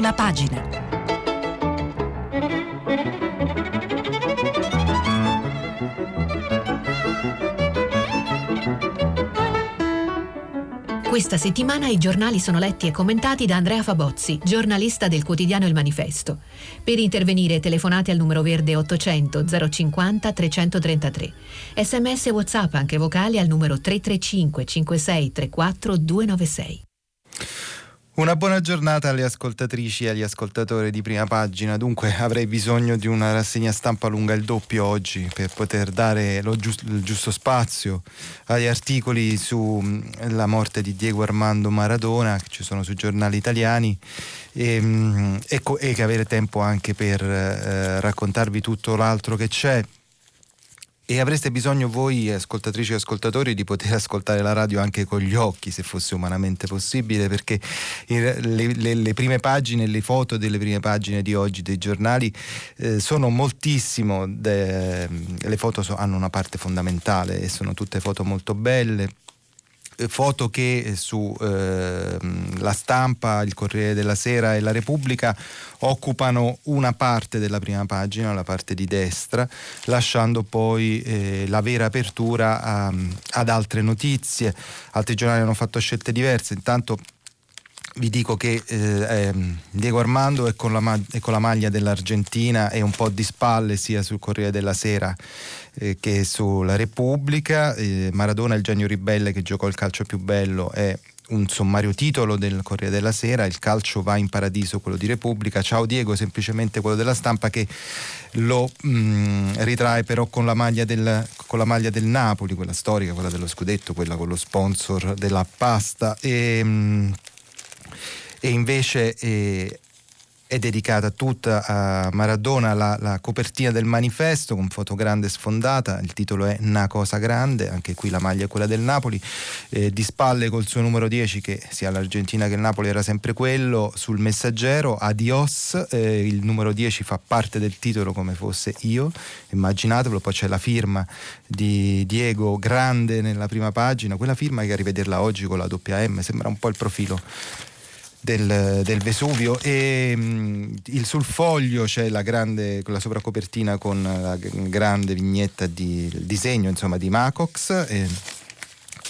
prima pagina. Questa settimana i giornali sono letti e commentati da Andrea Fabozzi, giornalista del quotidiano Il Manifesto. Per intervenire telefonate al numero verde 800 050 333. Sms e WhatsApp anche vocali al numero 335 56 34 296. Una buona giornata alle ascoltatrici e agli ascoltatori di prima pagina. Dunque avrei bisogno di una rassegna stampa lunga il doppio oggi per poter dare giusto, il giusto spazio agli articoli sulla mm, morte di Diego Armando Maradona che ci sono sui giornali italiani e, mm, e, e che avere tempo anche per eh, raccontarvi tutto l'altro che c'è e avreste bisogno voi, ascoltatrici e ascoltatori, di poter ascoltare la radio anche con gli occhi, se fosse umanamente possibile, perché le, le, le prime pagine, le foto delle prime pagine di oggi dei giornali eh, sono moltissimo, de, le foto so, hanno una parte fondamentale e sono tutte foto molto belle, foto che su eh, la stampa, il Corriere della Sera e la Repubblica occupano una parte della prima pagina, la parte di destra, lasciando poi eh, la vera apertura a, ad altre notizie. Altri giornali hanno fatto scelte diverse, intanto vi dico che eh, ehm, Diego Armando è con, ma- è con, la maglia dell'Argentina e un po' di spalle sia sul Corriere della Sera eh, che sulla Repubblica. Eh, Maradona, il genio ribelle che giocò il calcio più bello, è un sommario titolo del Corriere della Sera, il calcio va in paradiso, quello di Repubblica, ciao Diego, semplicemente quello della stampa che lo mh, mm, ritrae però con la, del, con la, maglia del, Napoli, quella storica, quella dello scudetto, quella con lo sponsor della pasta. E, mh, mm, e invece eh, è dedicata tutta a Maradona la, la, copertina del manifesto con foto grande sfondata, il titolo è Una cosa grande, anche qui la maglia è quella del Napoli, eh, di spalle col suo numero 10 che sia l'Argentina che il Napoli era sempre quello, sul messaggero, adios, eh, il numero 10 fa parte del titolo come fosse io, immaginatelo, poi c'è la firma di Diego grande nella prima pagina, quella firma che a rivederla oggi con la doppia M sembra un po' il profilo del, del, Vesuvio e mh, mm, il, sul foglio c'è la grande la sovracopertina con la grande vignetta di disegno insomma, di Macox e,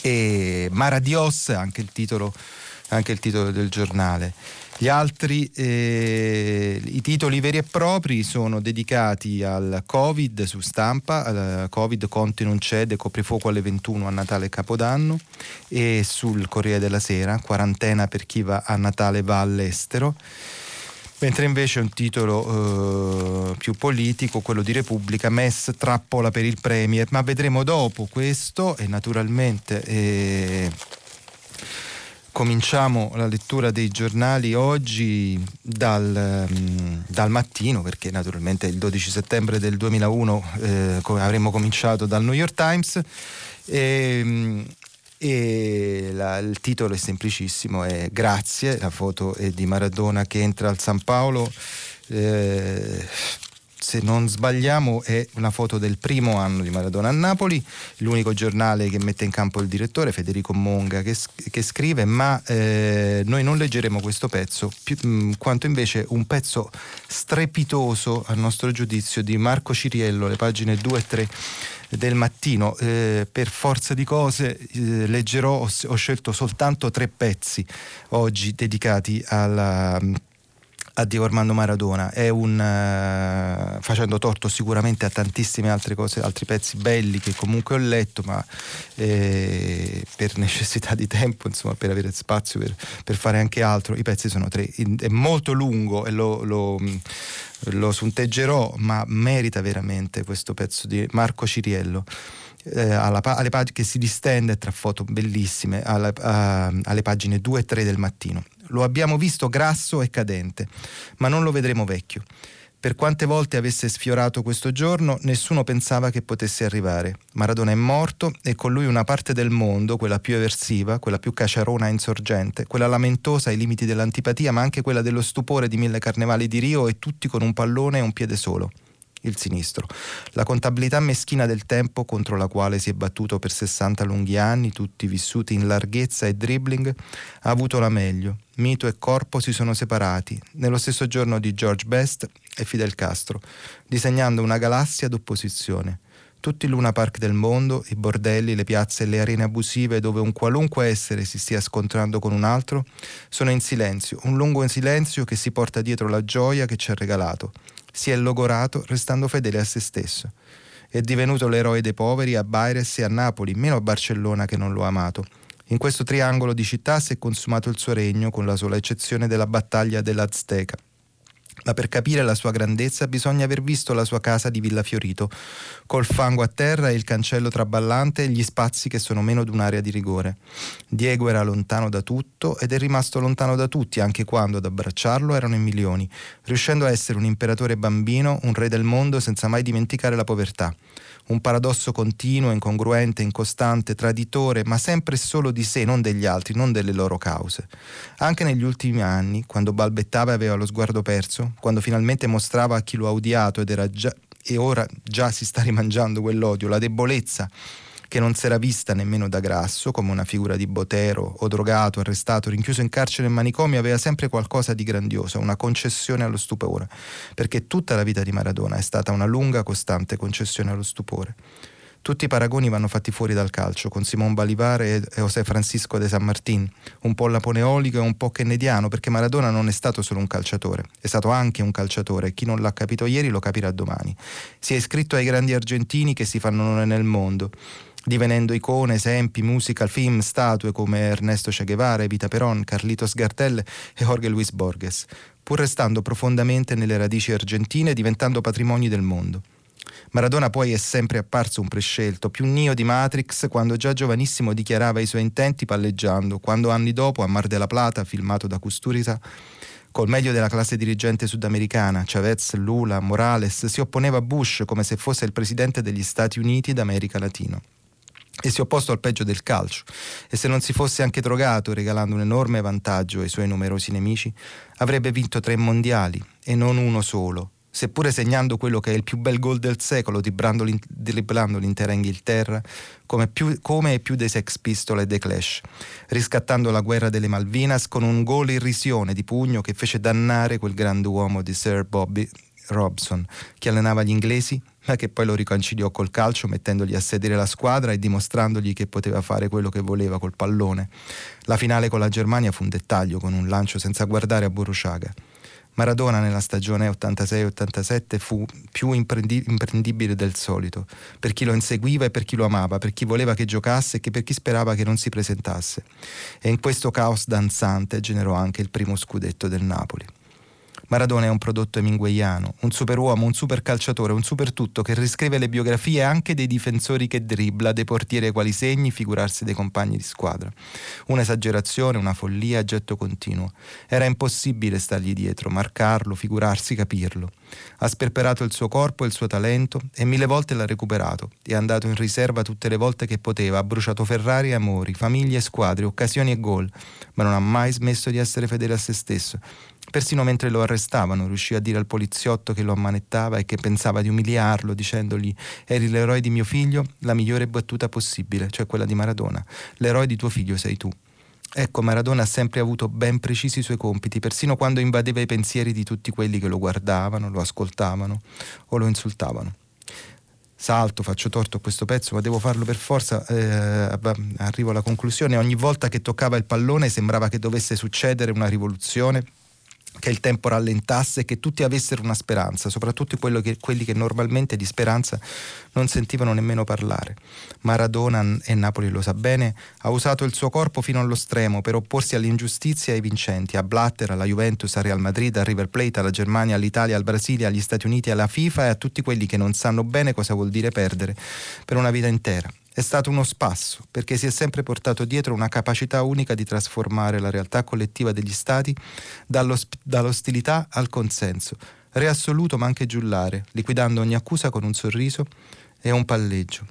e Maradios anche il titolo, anche il titolo del giornale gli altri, eh, i titoli veri e propri sono dedicati al Covid su stampa, al Covid Conti non cede, coprifuoco alle 21 a Natale e Capodanno e sul Corriere della Sera, quarantena per chi va a Natale va all'estero mentre invece un titolo eh, più politico, quello di Repubblica, MES trappola per il Premier, ma vedremo dopo questo e naturalmente eh, Cominciamo la lettura dei giornali oggi dal, um, dal, mattino, perché naturalmente il 12 settembre del 2001 eh, avremmo cominciato dal New York Times. E, um, e la, il titolo è semplicissimo, è Grazie, la foto è di Maradona che entra al San Paolo. Eh, se non sbagliamo è una foto del primo anno di Maradona a Napoli, l'unico giornale che mette in campo il direttore Federico Monga che, che scrive, ma eh, noi non leggeremo questo pezzo, più, mh, quanto invece un pezzo strepitoso a nostro giudizio di Marco Ciriello, le pagine 2 e 3 del mattino. Eh, per forza di cose eh, leggerò, ho, ho, scelto soltanto tre pezzi oggi dedicati alla a Diego Armando Maradona, è un uh, facendo torto sicuramente a tantissime altre cose, altri pezzi belli che comunque ho letto, ma eh, per necessità di tempo, insomma, per avere spazio per, per, fare anche altro, i pezzi sono tre, è molto lungo e lo, lo, lo sunteggerò, ma merita veramente questo pezzo di Marco Ciriello. Eh, alla, alle pag- che si distende tra foto bellissime alla, a, alle pagine 2 e 3 del mattino. Lo abbiamo visto grasso e cadente, ma non lo vedremo vecchio. Per quante volte avesse sfiorato questo giorno, nessuno pensava che potesse arrivare. Maradona è morto e con lui una parte del mondo, quella più eversiva, quella più caciarona e insorgente, quella lamentosa ai limiti dell'antipatia, ma anche quella dello stupore di mille carnevali di Rio e tutti con un pallone e un piede solo. Il sinistro. La contabilità meschina del tempo contro la quale si è battuto per 60 lunghi anni, tutti vissuti in larghezza e dribbling, ha avuto la meglio. Mito e corpo si sono separati, nello stesso giorno di George Best e Fidel Castro, disegnando una galassia d'opposizione. Tutti i Luna Park del mondo, i bordelli, le piazze e le arene abusive dove un qualunque essere si stia scontrando con un altro, sono in silenzio, un lungo silenzio che si porta dietro la gioia che ci ha regalato si è logorato restando fedele a se stesso. È divenuto l'eroe dei poveri a Baires e a Napoli, meno a Barcellona che non lo ha amato. In questo triangolo di città si è consumato il suo regno, con la sola eccezione della battaglia dell'Azteca ma per capire la sua grandezza bisogna aver visto la sua casa di Villa Fiorito, col fango a terra e il cancello traballante e gli spazi che sono meno d'un'area di rigore. Diego era lontano da tutto ed è rimasto lontano da tutti anche quando ad abbracciarlo erano in milioni, riuscendo a essere un imperatore bambino, un re del mondo senza mai dimenticare la povertà un paradosso continuo, incongruente, incostante, traditore, ma sempre solo di sé, non degli altri, non delle loro cause. Anche negli ultimi anni, quando balbettava e aveva lo sguardo perso, quando finalmente mostrava a chi lo ha odiato ed era già e ora già si sta rimangiando quell'odio, la debolezza che non si era vista nemmeno da Grasso, come una figura di Botero o drogato, arrestato, rinchiuso in carcere e manicomio, aveva sempre qualcosa di grandioso, una concessione allo stupore, perché tutta la vita di Maradona è stata una lunga, costante concessione allo stupore. Tutti i paragoni vanno fatti fuori dal calcio, con Simon Balivare e José Francisco de San Martín, un po' napoleonico e un po' kennediano, perché Maradona non è stato solo un calciatore, è stato anche un calciatore e chi non l'ha capito ieri lo capirà domani. Si è iscritto ai grandi argentini che si fanno nome nel mondo divenendo icone, esempi, musica, film, statue come Ernesto Che Guevara, Evita Peron, Carlitos Gartel e Jorge Luis Borges, pur restando profondamente nelle radici argentine e diventando patrimoni del mondo. Maradona poi è sempre apparso un prescelto, più neo di Matrix, quando già giovanissimo dichiarava i suoi intenti palleggiando, quando anni dopo a Mar della Plata, filmato da Custurica, col meglio della classe dirigente sudamericana, Chavez, Lula, Morales, si opponeva a Bush come se fosse il presidente degli Stati Uniti d'America Latina e si è opposto al peggio del calcio. E se non si fosse anche drogato regalando un enorme vantaggio ai suoi numerosi nemici, avrebbe vinto tre mondiali e non uno solo, seppure segnando quello che è il più bel gol del secolo, dribblando l'intera Inghilterra, come, più, più dei Sex Pistol e dei Clash, riscattando la guerra delle Malvinas con un gol irrisione di pugno che fece dannare quel grande uomo di Sir Bobby Robson, che allenava gli inglesi ma che poi lo riconciliò col calcio mettendogli a sedere la squadra e dimostrandogli che poteva fare quello che voleva col pallone. La finale con la Germania fu un dettaglio con un lancio senza guardare a Borushaga. Maradona nella stagione 86-87 fu più imprendi- imprendibile del solito, per chi lo inseguiva e per chi lo amava, per chi voleva che giocasse e per chi sperava che non si presentasse. E in questo caos danzante generò anche il primo scudetto del Napoli. Maradona è un prodotto hemingwayano, un superuomo, un super calciatore, un super tutto che riscrive le biografie anche dei difensori che dribbla, dei portieri quali segni, figurarsi dei compagni di squadra. Un'esagerazione, una follia a getto continuo. Era impossibile stargli dietro, marcarlo, figurarsi, capirlo. Ha sperperato il suo corpo e il suo talento e mille volte l'ha recuperato. È andato in riserva tutte le volte che poteva, ha bruciato Ferrari e amori, famiglie e squadre, occasioni e gol, ma non ha mai smesso di essere fedele a se stesso Persino mentre lo arrestavano riuscì a dire al poliziotto che lo ammanettava e che pensava di umiliarlo dicendogli eri l'eroe di mio figlio, la migliore battuta possibile, cioè quella di Maradona. L'eroe di tuo figlio sei tu. Ecco, Maradona ha sempre avuto ben precisi i suoi compiti, persino quando invadeva i pensieri di tutti quelli che lo guardavano, lo ascoltavano o lo insultavano. Salto, faccio torto a questo pezzo, ma devo farlo per forza. Eh, arrivo alla conclusione. Ogni volta che toccava il pallone sembrava che dovesse succedere una rivoluzione che il tempo rallentasse che tutti avessero una speranza, soprattutto che, quelli che normalmente di speranza non sentivano nemmeno parlare. Maradona, e Napoli lo sa bene, ha usato il suo corpo fino allo stremo per opporsi all'ingiustizia e ai vincenti, a Blatter, alla Juventus, al Real Madrid, al River Plate, alla Germania, all'Italia, al Brasile, agli Stati Uniti, alla FIFA e a tutti quelli che non sanno bene cosa vuol dire perdere per una vita intera. È stato uno spasso, perché si è sempre portato dietro una capacità unica di trasformare la realtà collettiva degli Stati dall'ostilità al consenso, re assoluto ma anche giullare, liquidando ogni accusa con un sorriso e un palleggio.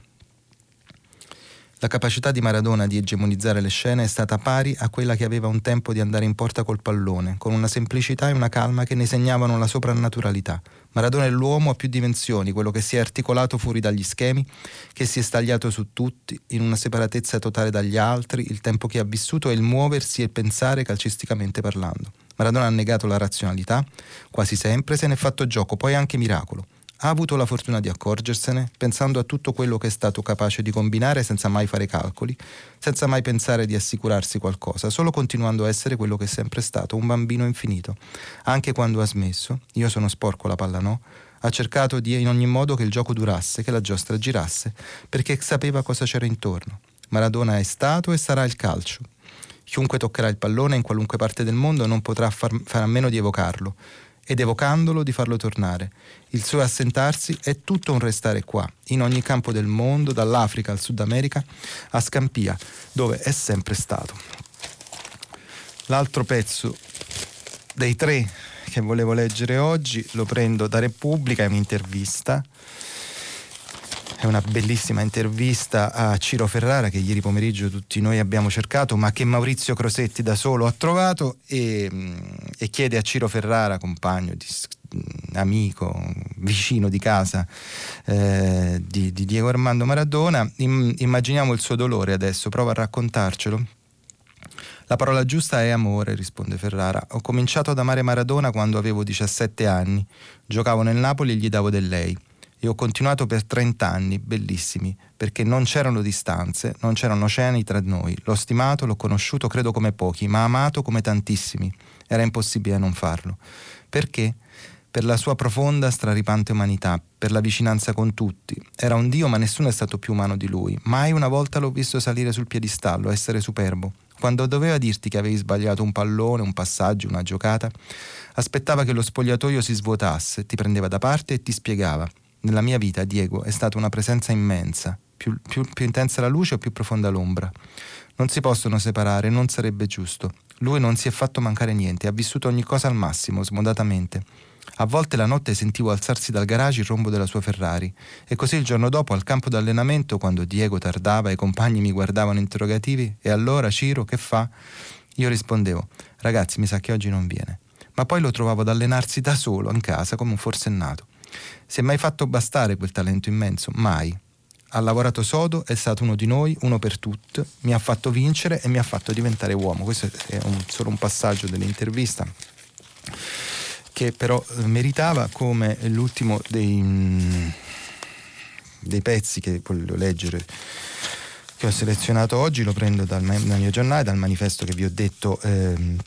La capacità di Maradona di egemonizzare le scene è stata pari a quella che aveva un tempo di andare in porta col pallone, con una semplicità e una calma che ne segnavano la soprannaturalità. Maradona è l'uomo a più dimensioni, quello che si è articolato fuori dagli schemi, che si è stagliato su tutti, in una separatezza totale dagli altri, il tempo che ha vissuto è il muoversi e il pensare calcisticamente parlando. Maradona ha negato la razionalità, quasi sempre se ne è fatto gioco, poi anche miracolo ha avuto la fortuna di accorgersene, pensando a tutto quello che è stato capace di combinare senza mai fare calcoli, senza mai pensare di assicurarsi qualcosa, solo continuando a essere quello che è sempre stato, un bambino infinito. Anche quando ha smesso, io sono sporco la palla no, ha cercato di in ogni modo che il gioco durasse, che la giostra girasse, perché sapeva cosa c'era intorno. Maradona è stato e sarà il calcio. Chiunque toccherà il pallone in qualunque parte del mondo non potrà far, fare a meno di evocarlo ed evocandolo di farlo tornare. Il suo assentarsi è tutto un restare qua, in ogni campo del mondo, dall'Africa al Sud America, a Scampia, dove è sempre stato. L'altro pezzo dei tre che volevo leggere oggi lo prendo da Repubblica, è un'intervista è una bellissima intervista a Ciro Ferrara che ieri pomeriggio tutti noi abbiamo cercato, ma che Maurizio Crosetti da solo ha trovato e, e chiede a Ciro Ferrara, compagno, di, amico, vicino di casa eh, di, di, Diego Armando Maradona, im, immaginiamo il suo dolore adesso, prova a raccontarcelo. La parola giusta è amore, risponde Ferrara. Ho cominciato ad amare Maradona quando avevo 17 anni. Giocavo nel Napoli e gli davo del lei e ho continuato per 30 anni, bellissimi, perché non c'erano distanze, non c'erano oceani tra noi. L'ho stimato, l'ho conosciuto credo come pochi, ma amato come tantissimi. Era impossibile non farlo. Perché? Per la sua profonda, straripante umanità, per la vicinanza con tutti. Era un dio, ma nessuno è stato più umano di lui. Mai una volta l'ho visto salire sul piedistallo, essere superbo. Quando doveva dirti che avevi sbagliato un pallone, un passaggio, una giocata, aspettava che lo spogliatoio si svuotasse, ti prendeva da parte e ti spiegava nella mia vita Diego è stata una presenza immensa, più, più, più intensa la luce o più profonda l'ombra. Non si possono separare, non sarebbe giusto. Lui non si è fatto mancare niente, ha vissuto ogni cosa al massimo, smodatamente. A volte la notte sentivo alzarsi dal garage il rombo della sua Ferrari e così il giorno dopo al campo d'allenamento quando Diego tardava e i compagni mi guardavano interrogativi e allora Ciro che fa? Io rispondevo ragazzi mi sa che oggi non viene. Ma poi lo trovavo ad allenarsi da solo in casa come un forsennato. Si è mai fatto bastare quel talento immenso? Mai. Ha lavorato sodo, è stato uno di noi, uno per tutti, mi ha fatto vincere e mi ha fatto diventare uomo. Questo è un, solo un passaggio dell'intervista che però eh, meritava come l'ultimo dei, mm, dei pezzi che voglio leggere che ho selezionato oggi, lo prendo dal, dal mio giornale, dal manifesto che vi ho detto eh,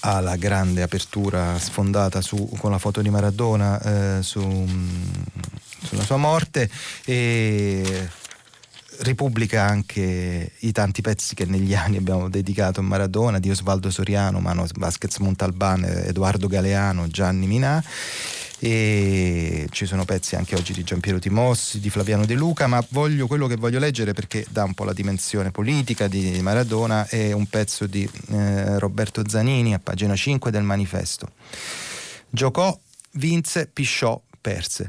ha la grande apertura sfondata su, con la foto di Maradona eh, su, sulla sua morte e ripubblica anche i tanti pezzi che negli anni abbiamo dedicato a Maradona, di Osvaldo Soriano, Mano Vasquez Montalban, Edoardo Galeano, Gianni Minà e ci sono pezzi anche oggi di Giampiero Timossi, di Flaviano De Luca, ma voglio quello che voglio leggere perché dà un po' la dimensione politica di Maradona, è un pezzo di eh, Roberto Zanini a pagina 5 del manifesto. Giocò, vinse, pisciò, perse.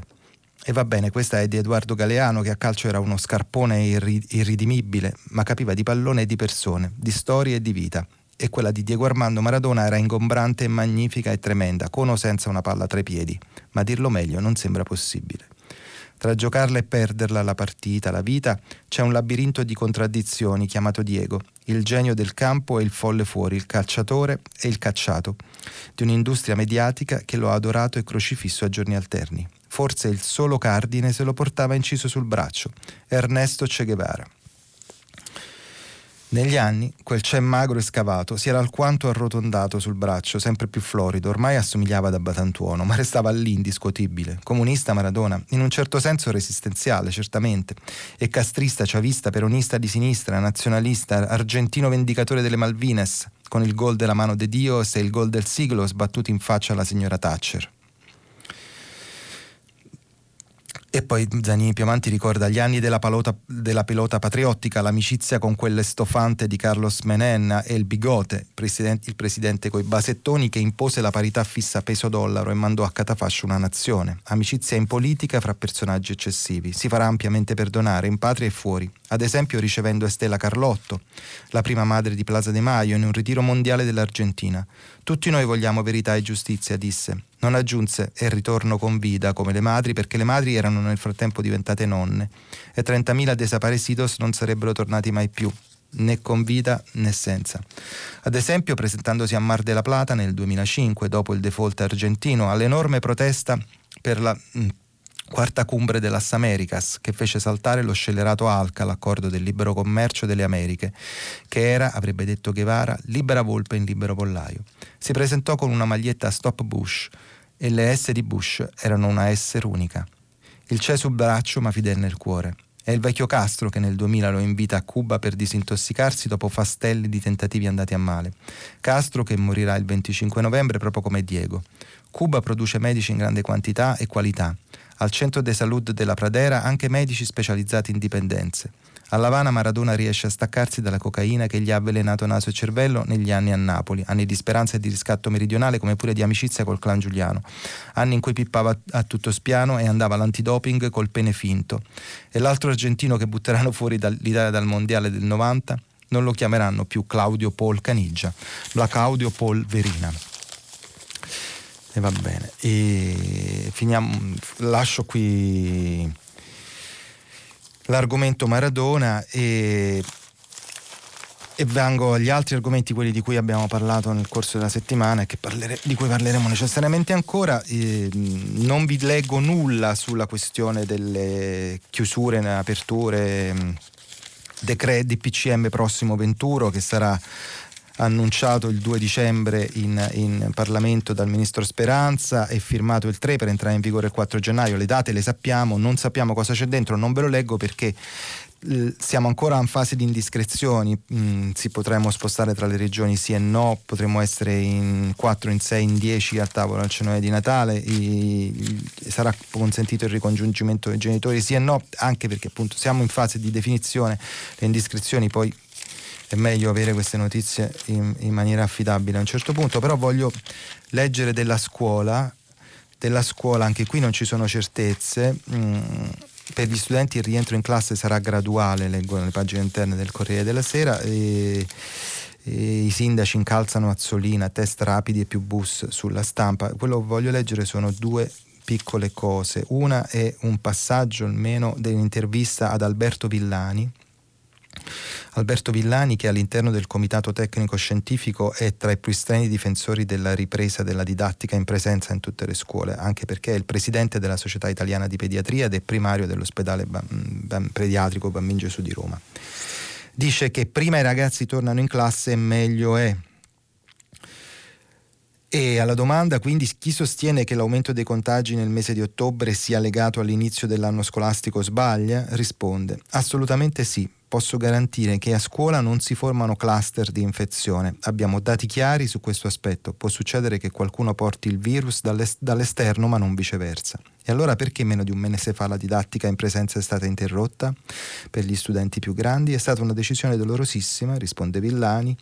E va bene, questa è di Edoardo Galeano che a calcio era uno scarpone irridimibile, ma capiva di pallone e di persone, di storie e di vita e quella di Diego Armando Maradona era ingombrante, magnifica e tremenda, con o senza una palla tra i piedi, ma dirlo meglio non sembra possibile. Tra giocarla e perderla la partita, la vita, c'è un labirinto di contraddizioni chiamato Diego, il genio del campo e il folle fuori, il calciatore e il cacciato, di un'industria mediatica che lo ha adorato e crocifisso a giorni alterni. Forse il solo cardine se lo portava inciso sul braccio, Ernesto Che Guevara. Negli anni quel cè magro e scavato si era alquanto arrotondato sul braccio, sempre più florido, ormai assomigliava ad Abbatantuono, ma restava lì indiscutibile. Comunista Maradona, in un certo senso resistenziale, certamente, e castrista, ciavista, peronista di sinistra, nazionalista, argentino vendicatore delle Malvines, con il gol della mano de Dios e il gol del siglo sbattuti in faccia alla signora Thatcher. E poi Zanini Piemonti ricorda gli anni della, palota, della pilota patriottica, l'amicizia con quelle stofante di Carlos Menenna e il bigote, presidente, il presidente coi basettoni che impose la parità fissa peso-dollaro e mandò a catafascio una nazione. Amicizia in politica fra personaggi eccessivi. Si farà ampiamente perdonare in patria e fuori. Ad esempio ricevendo Estela Carlotto, la prima madre di Plaza de Maio, in un ritiro mondiale dell'Argentina. Tutti noi vogliamo verità e giustizia, disse. Non aggiunse e ritorno con vida come le madri perché le madri erano nel frattempo diventate nonne e 30.000 desaparecidos non sarebbero tornati mai più, né con vita né senza. Ad esempio, presentandosi a Mar della Plata nel 2005, dopo il default argentino, all'enorme protesta per la mm, quarta cumbre dell'As Americas, che fece saltare lo scellerato ALCA, l'accordo del libero commercio delle Americhe, che era, avrebbe detto Guevara, libera volpe in libero pollaio. Si presentò con una maglietta Stop Bush e le S di Bush erano una S unica. Il c'è sul braccio ma Fidel nel cuore. È il vecchio Castro che nel 2000 lo invita a Cuba per disintossicarsi dopo fastelli di tentativi andati a male. Castro che morirà il 25 novembre proprio come Diego. Cuba produce medici in grande quantità e qualità. Al centro de salud della Pradera anche medici specializzati in dipendenze. A Lavana Maradona riesce a staccarsi dalla cocaina che gli ha avvelenato naso e cervello negli anni a Napoli, anni di speranza e di riscatto meridionale come pure di amicizia col clan Giuliano, anni in cui pippava a tutto spiano e andava all'antidoping col pene finto. E l'altro argentino che butteranno fuori dall'Italia dal Mondiale del 90 non lo chiameranno più Claudio Paul Caniggia, ma Claudio Paul Verina. E va bene. E finiamo, lascio qui l'argomento Maradona e, e vengo agli altri argomenti, quelli di cui abbiamo parlato nel corso della settimana e parlere, di cui parleremo necessariamente ancora. E, non vi leggo nulla sulla questione delle chiusure, aperture, decreti DPCM prossimo 21 che sarà annunciato il 2 dicembre in, in, Parlamento dal Ministro Speranza e firmato il 3 per entrare in vigore il 4 gennaio. Le date le sappiamo, non sappiamo cosa c'è dentro, non ve lo leggo perché eh, siamo ancora in fase di indiscrezioni, mm, si potremmo spostare tra le regioni sì e no, potremmo essere in 4, in 6, in 10 a tavola al cenone di Natale, i, sarà consentito il ricongiungimento dei genitori sì e no, anche perché appunto siamo in fase di definizione, le indiscrezioni poi è meglio avere queste notizie in, in maniera affidabile a un certo punto, però voglio leggere della scuola, della scuola anche qui non ci sono certezze. Mm, per gli studenti il rientro in classe sarà graduale, leggo nelle pagine interne del Corriere della Sera. E, I sindaci incalzano Azzolina, test rapidi e più bus sulla stampa. Quello che voglio leggere sono due piccole cose. Una è un passaggio almeno dell'intervista ad Alberto Villani, Alberto Villani, che all'interno del Comitato Tecnico Scientifico è tra i più strenui difensori della ripresa della didattica in presenza in tutte le scuole, anche perché è il presidente della Società Italiana di Pediatria ed è primario dell'ospedale pediatrico Bambin Gesù di Roma. Dice che prima i ragazzi tornano in classe meglio è. E alla domanda quindi chi sostiene che l'aumento dei contagi nel mese di ottobre sia legato all'inizio dell'anno scolastico sbaglia, risponde assolutamente sì, posso garantire che a scuola non si formano cluster di infezione. Abbiamo dati chiari su questo aspetto. Può succedere che qualcuno porti il virus dall'esterno ma non viceversa. E allora perché meno di un mese fa la didattica in presenza è stata interrotta? Per gli studenti più grandi è stata una decisione dolorosissima, risponde Villani,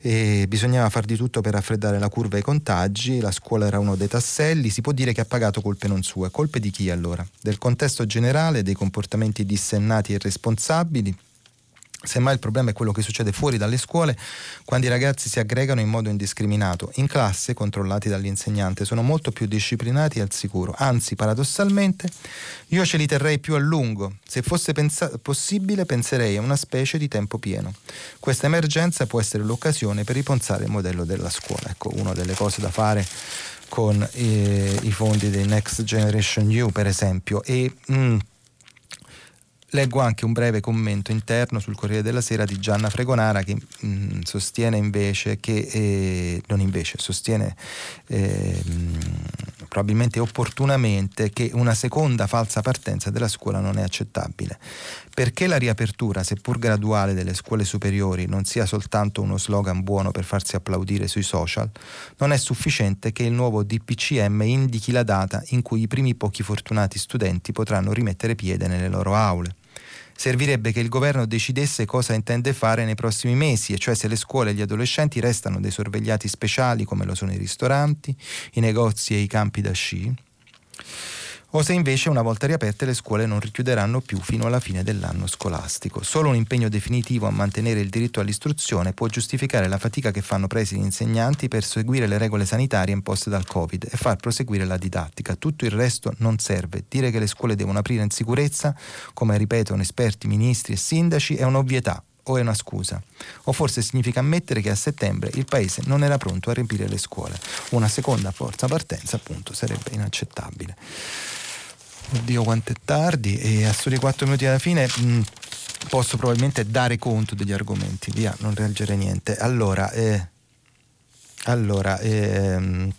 e bisognava far di tutto per raffreddare la curva ai contagi, la scuola era uno dei tasselli, si può dire che ha pagato colpe non sue. Colpe di chi allora? Del contesto generale, dei comportamenti dissennati e irresponsabili, Semmai il problema è quello che succede fuori dalle scuole quando i ragazzi si aggregano in modo indiscriminato. In classe, controllati dall'insegnante, sono molto più disciplinati e al sicuro. Anzi, paradossalmente, io ce li terrei più a lungo. Se fosse pensa- possibile, penserei a una specie di tempo pieno. Questa emergenza può essere l'occasione per ripensare il modello della scuola. Ecco, una delle cose da fare con eh, i fondi dei Next Generation U, per esempio. E, mm, Leggo anche un breve commento interno sul Corriere della Sera di Gianna Fregonara che mh, mm, sostiene invece che, eh, non invece, sostiene eh, probabilmente opportunamente, che una seconda falsa partenza della scuola non è accettabile. Perché la riapertura, seppur graduale, delle scuole superiori non sia soltanto uno slogan buono per farsi applaudire sui social, non è sufficiente che il nuovo DPCM indichi la data in cui i primi pochi fortunati studenti potranno rimettere piede nelle loro aule servirebbe che il governo decidesse cosa intende fare nei prossimi mesi, e cioè se le scuole e gli adolescenti restano dei sorvegliati speciali come lo sono i ristoranti, i negozi e i campi da sci o se invece una volta riaperte le scuole non richiuderanno più fino alla fine dell'anno scolastico. Solo un impegno definitivo a mantenere il diritto all'istruzione può giustificare la fatica che fanno presi gli insegnanti per seguire le regole sanitarie imposte dal Covid e far proseguire la didattica. Tutto il resto non serve. Dire che le scuole devono aprire in sicurezza, come ripetono esperti, ministri e sindaci, è un'ovvietà o è una scusa? O forse significa ammettere che a settembre il paese non era pronto a riempire le scuole. Una seconda forza partenza, appunto, sarebbe inaccettabile. Oddio quanto è tardi e a soli 4 minuti alla fine mh, mm, posso probabilmente dare conto degli argomenti, via, non reagire niente. Allora, eh, allora ehm,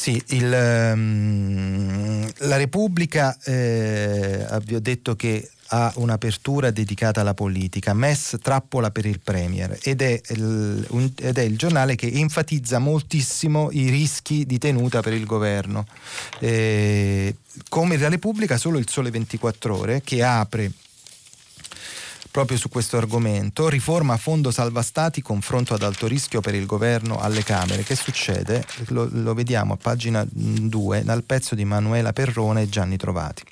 sì, il, um, la Repubblica, eh, vi ho detto che ha un'apertura dedicata alla politica, MES trappola per il Premier ed è il, un, ed è il giornale che enfatizza moltissimo i rischi di tenuta per il governo. Eh, come la Repubblica solo il Sole 24 ore che apre proprio su questo argomento. Riforma fondo salva stati, confronto ad alto rischio per il governo alle Camere. Che succede? Lo, lo vediamo a pagina 2 dal pezzo di Manuela Perrone e Gianni Trovati.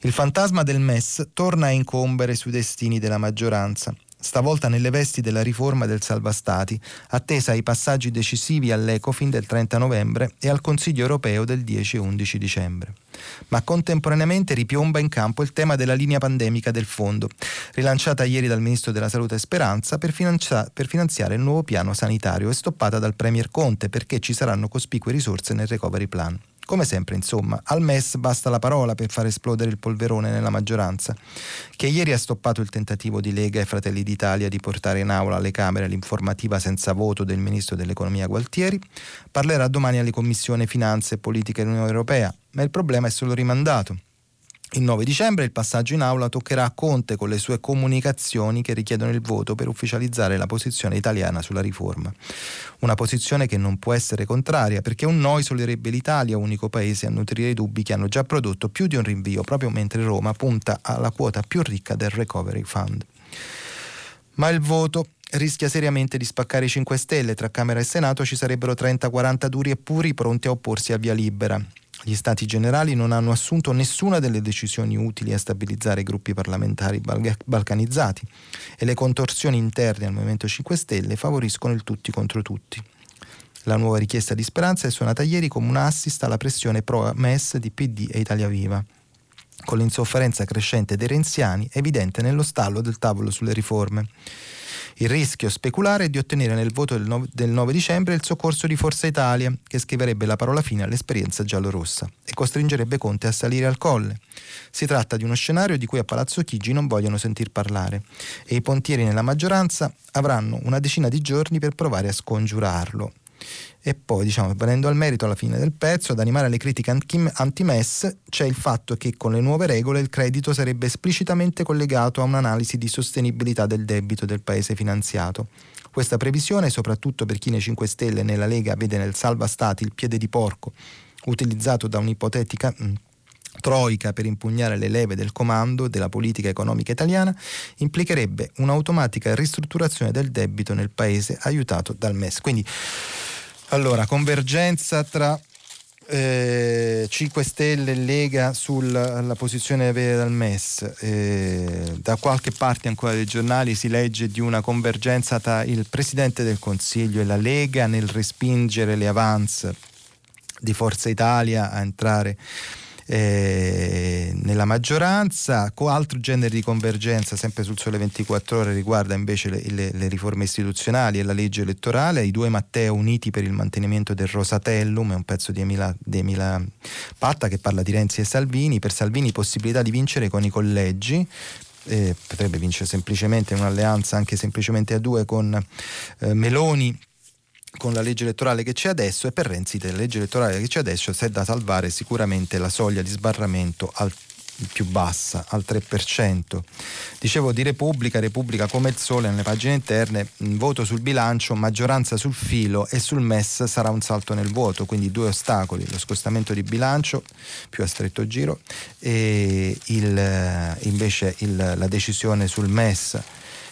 Il fantasma del MES torna a incombere sui destini della maggioranza stavolta nelle vesti della riforma del salvastati, attesa ai passaggi decisivi all'Ecofin del 30 novembre e al Consiglio europeo del 10 e 11 dicembre. Ma contemporaneamente ripiomba in campo il tema della linea pandemica del fondo, rilanciata ieri dal Ministro della Salute Speranza per, finanzia- per finanziare il nuovo piano sanitario e stoppata dal Premier Conte perché ci saranno cospicue risorse nel recovery plan. Come sempre, insomma, al MES basta la parola per far esplodere il polverone nella maggioranza, che ieri ha stoppato il tentativo di Lega e Fratelli d'Italia di portare in aula alle Camere l'informativa senza voto del Ministro dell'Economia Gualtieri, parlerà domani alle Commissioni Finanze e Politica dell'Unione Europea, ma il problema è solo rimandato. Il 9 dicembre il passaggio in aula toccherà a Conte con le sue comunicazioni che richiedono il voto per ufficializzare la posizione italiana sulla riforma. Una posizione che non può essere contraria perché un no isolerebbe l'Italia, unico paese a nutrire i dubbi che hanno già prodotto più di un rinvio, proprio mentre Roma punta alla quota più ricca del Recovery Fund. Ma il voto rischia seriamente di spaccare i 5 Stelle. Tra Camera e Senato ci sarebbero 30-40 duri e puri pronti a opporsi a via libera. Gli Stati generali non hanno assunto nessuna delle decisioni utili a stabilizzare i gruppi parlamentari balcanizzati e le contorsioni interne al Movimento 5 Stelle favoriscono il tutti contro tutti. La nuova richiesta di Speranza è suonata ieri come un assist alla pressione pro-MES di PD e Italia Viva, con l'insofferenza crescente dei renziani evidente nello stallo del tavolo sulle riforme. Il rischio speculare è di ottenere nel voto del 9, del 9 dicembre il soccorso di Forza Italia, che scriverebbe la parola fine all'esperienza giallorossa e costringerebbe Conte a salire al colle. Si tratta di uno scenario di cui a Palazzo Chigi non vogliono sentir parlare e i pontieri nella maggioranza avranno una decina di giorni per provare a scongiurarlo. E poi, diciamo, venendo al merito alla fine del pezzo, ad animare le critiche anti-MES c'è il fatto che con le nuove regole il credito sarebbe esplicitamente collegato a un'analisi di sostenibilità del debito del paese finanziato. Questa previsione, soprattutto per chi nei 5 Stelle e nella Lega vede nel salva stati il piede di porco, utilizzato da un'ipotetica mm, troica per impugnare le leve del comando della politica economica italiana, implicherebbe un'automatica ristrutturazione del debito nel paese aiutato dal MES. Quindi allora, convergenza tra eh, 5 Stelle e Lega sulla posizione avere dal MES. Eh, da qualche parte ancora dei giornali si legge di una convergenza tra il Presidente del Consiglio e la Lega nel respingere le avance di Forza Italia a entrare eh, nella maggioranza, con altro genere di convergenza, sempre sul Sole 24 Ore, riguarda invece le, le, le, riforme istituzionali e la legge elettorale. I due Matteo uniti per il mantenimento del Rosatellum, è un pezzo di Emila, di Emila Patta che parla di Renzi e Salvini. Per Salvini possibilità di vincere con i collegi, eh, potrebbe vincere semplicemente un'alleanza anche semplicemente a due con eh, Meloni con la legge elettorale che c'è adesso e per Renzi della legge elettorale che c'è adesso c'è da salvare sicuramente la soglia di sbarramento al più bassa, al 3%. Dicevo di Repubblica, Repubblica come il sole nelle pagine interne, voto sul bilancio, maggioranza sul filo e sul MES sarà un salto nel vuoto, quindi due ostacoli, lo scostamento di bilancio più a stretto giro e il, invece il, la decisione sul MES.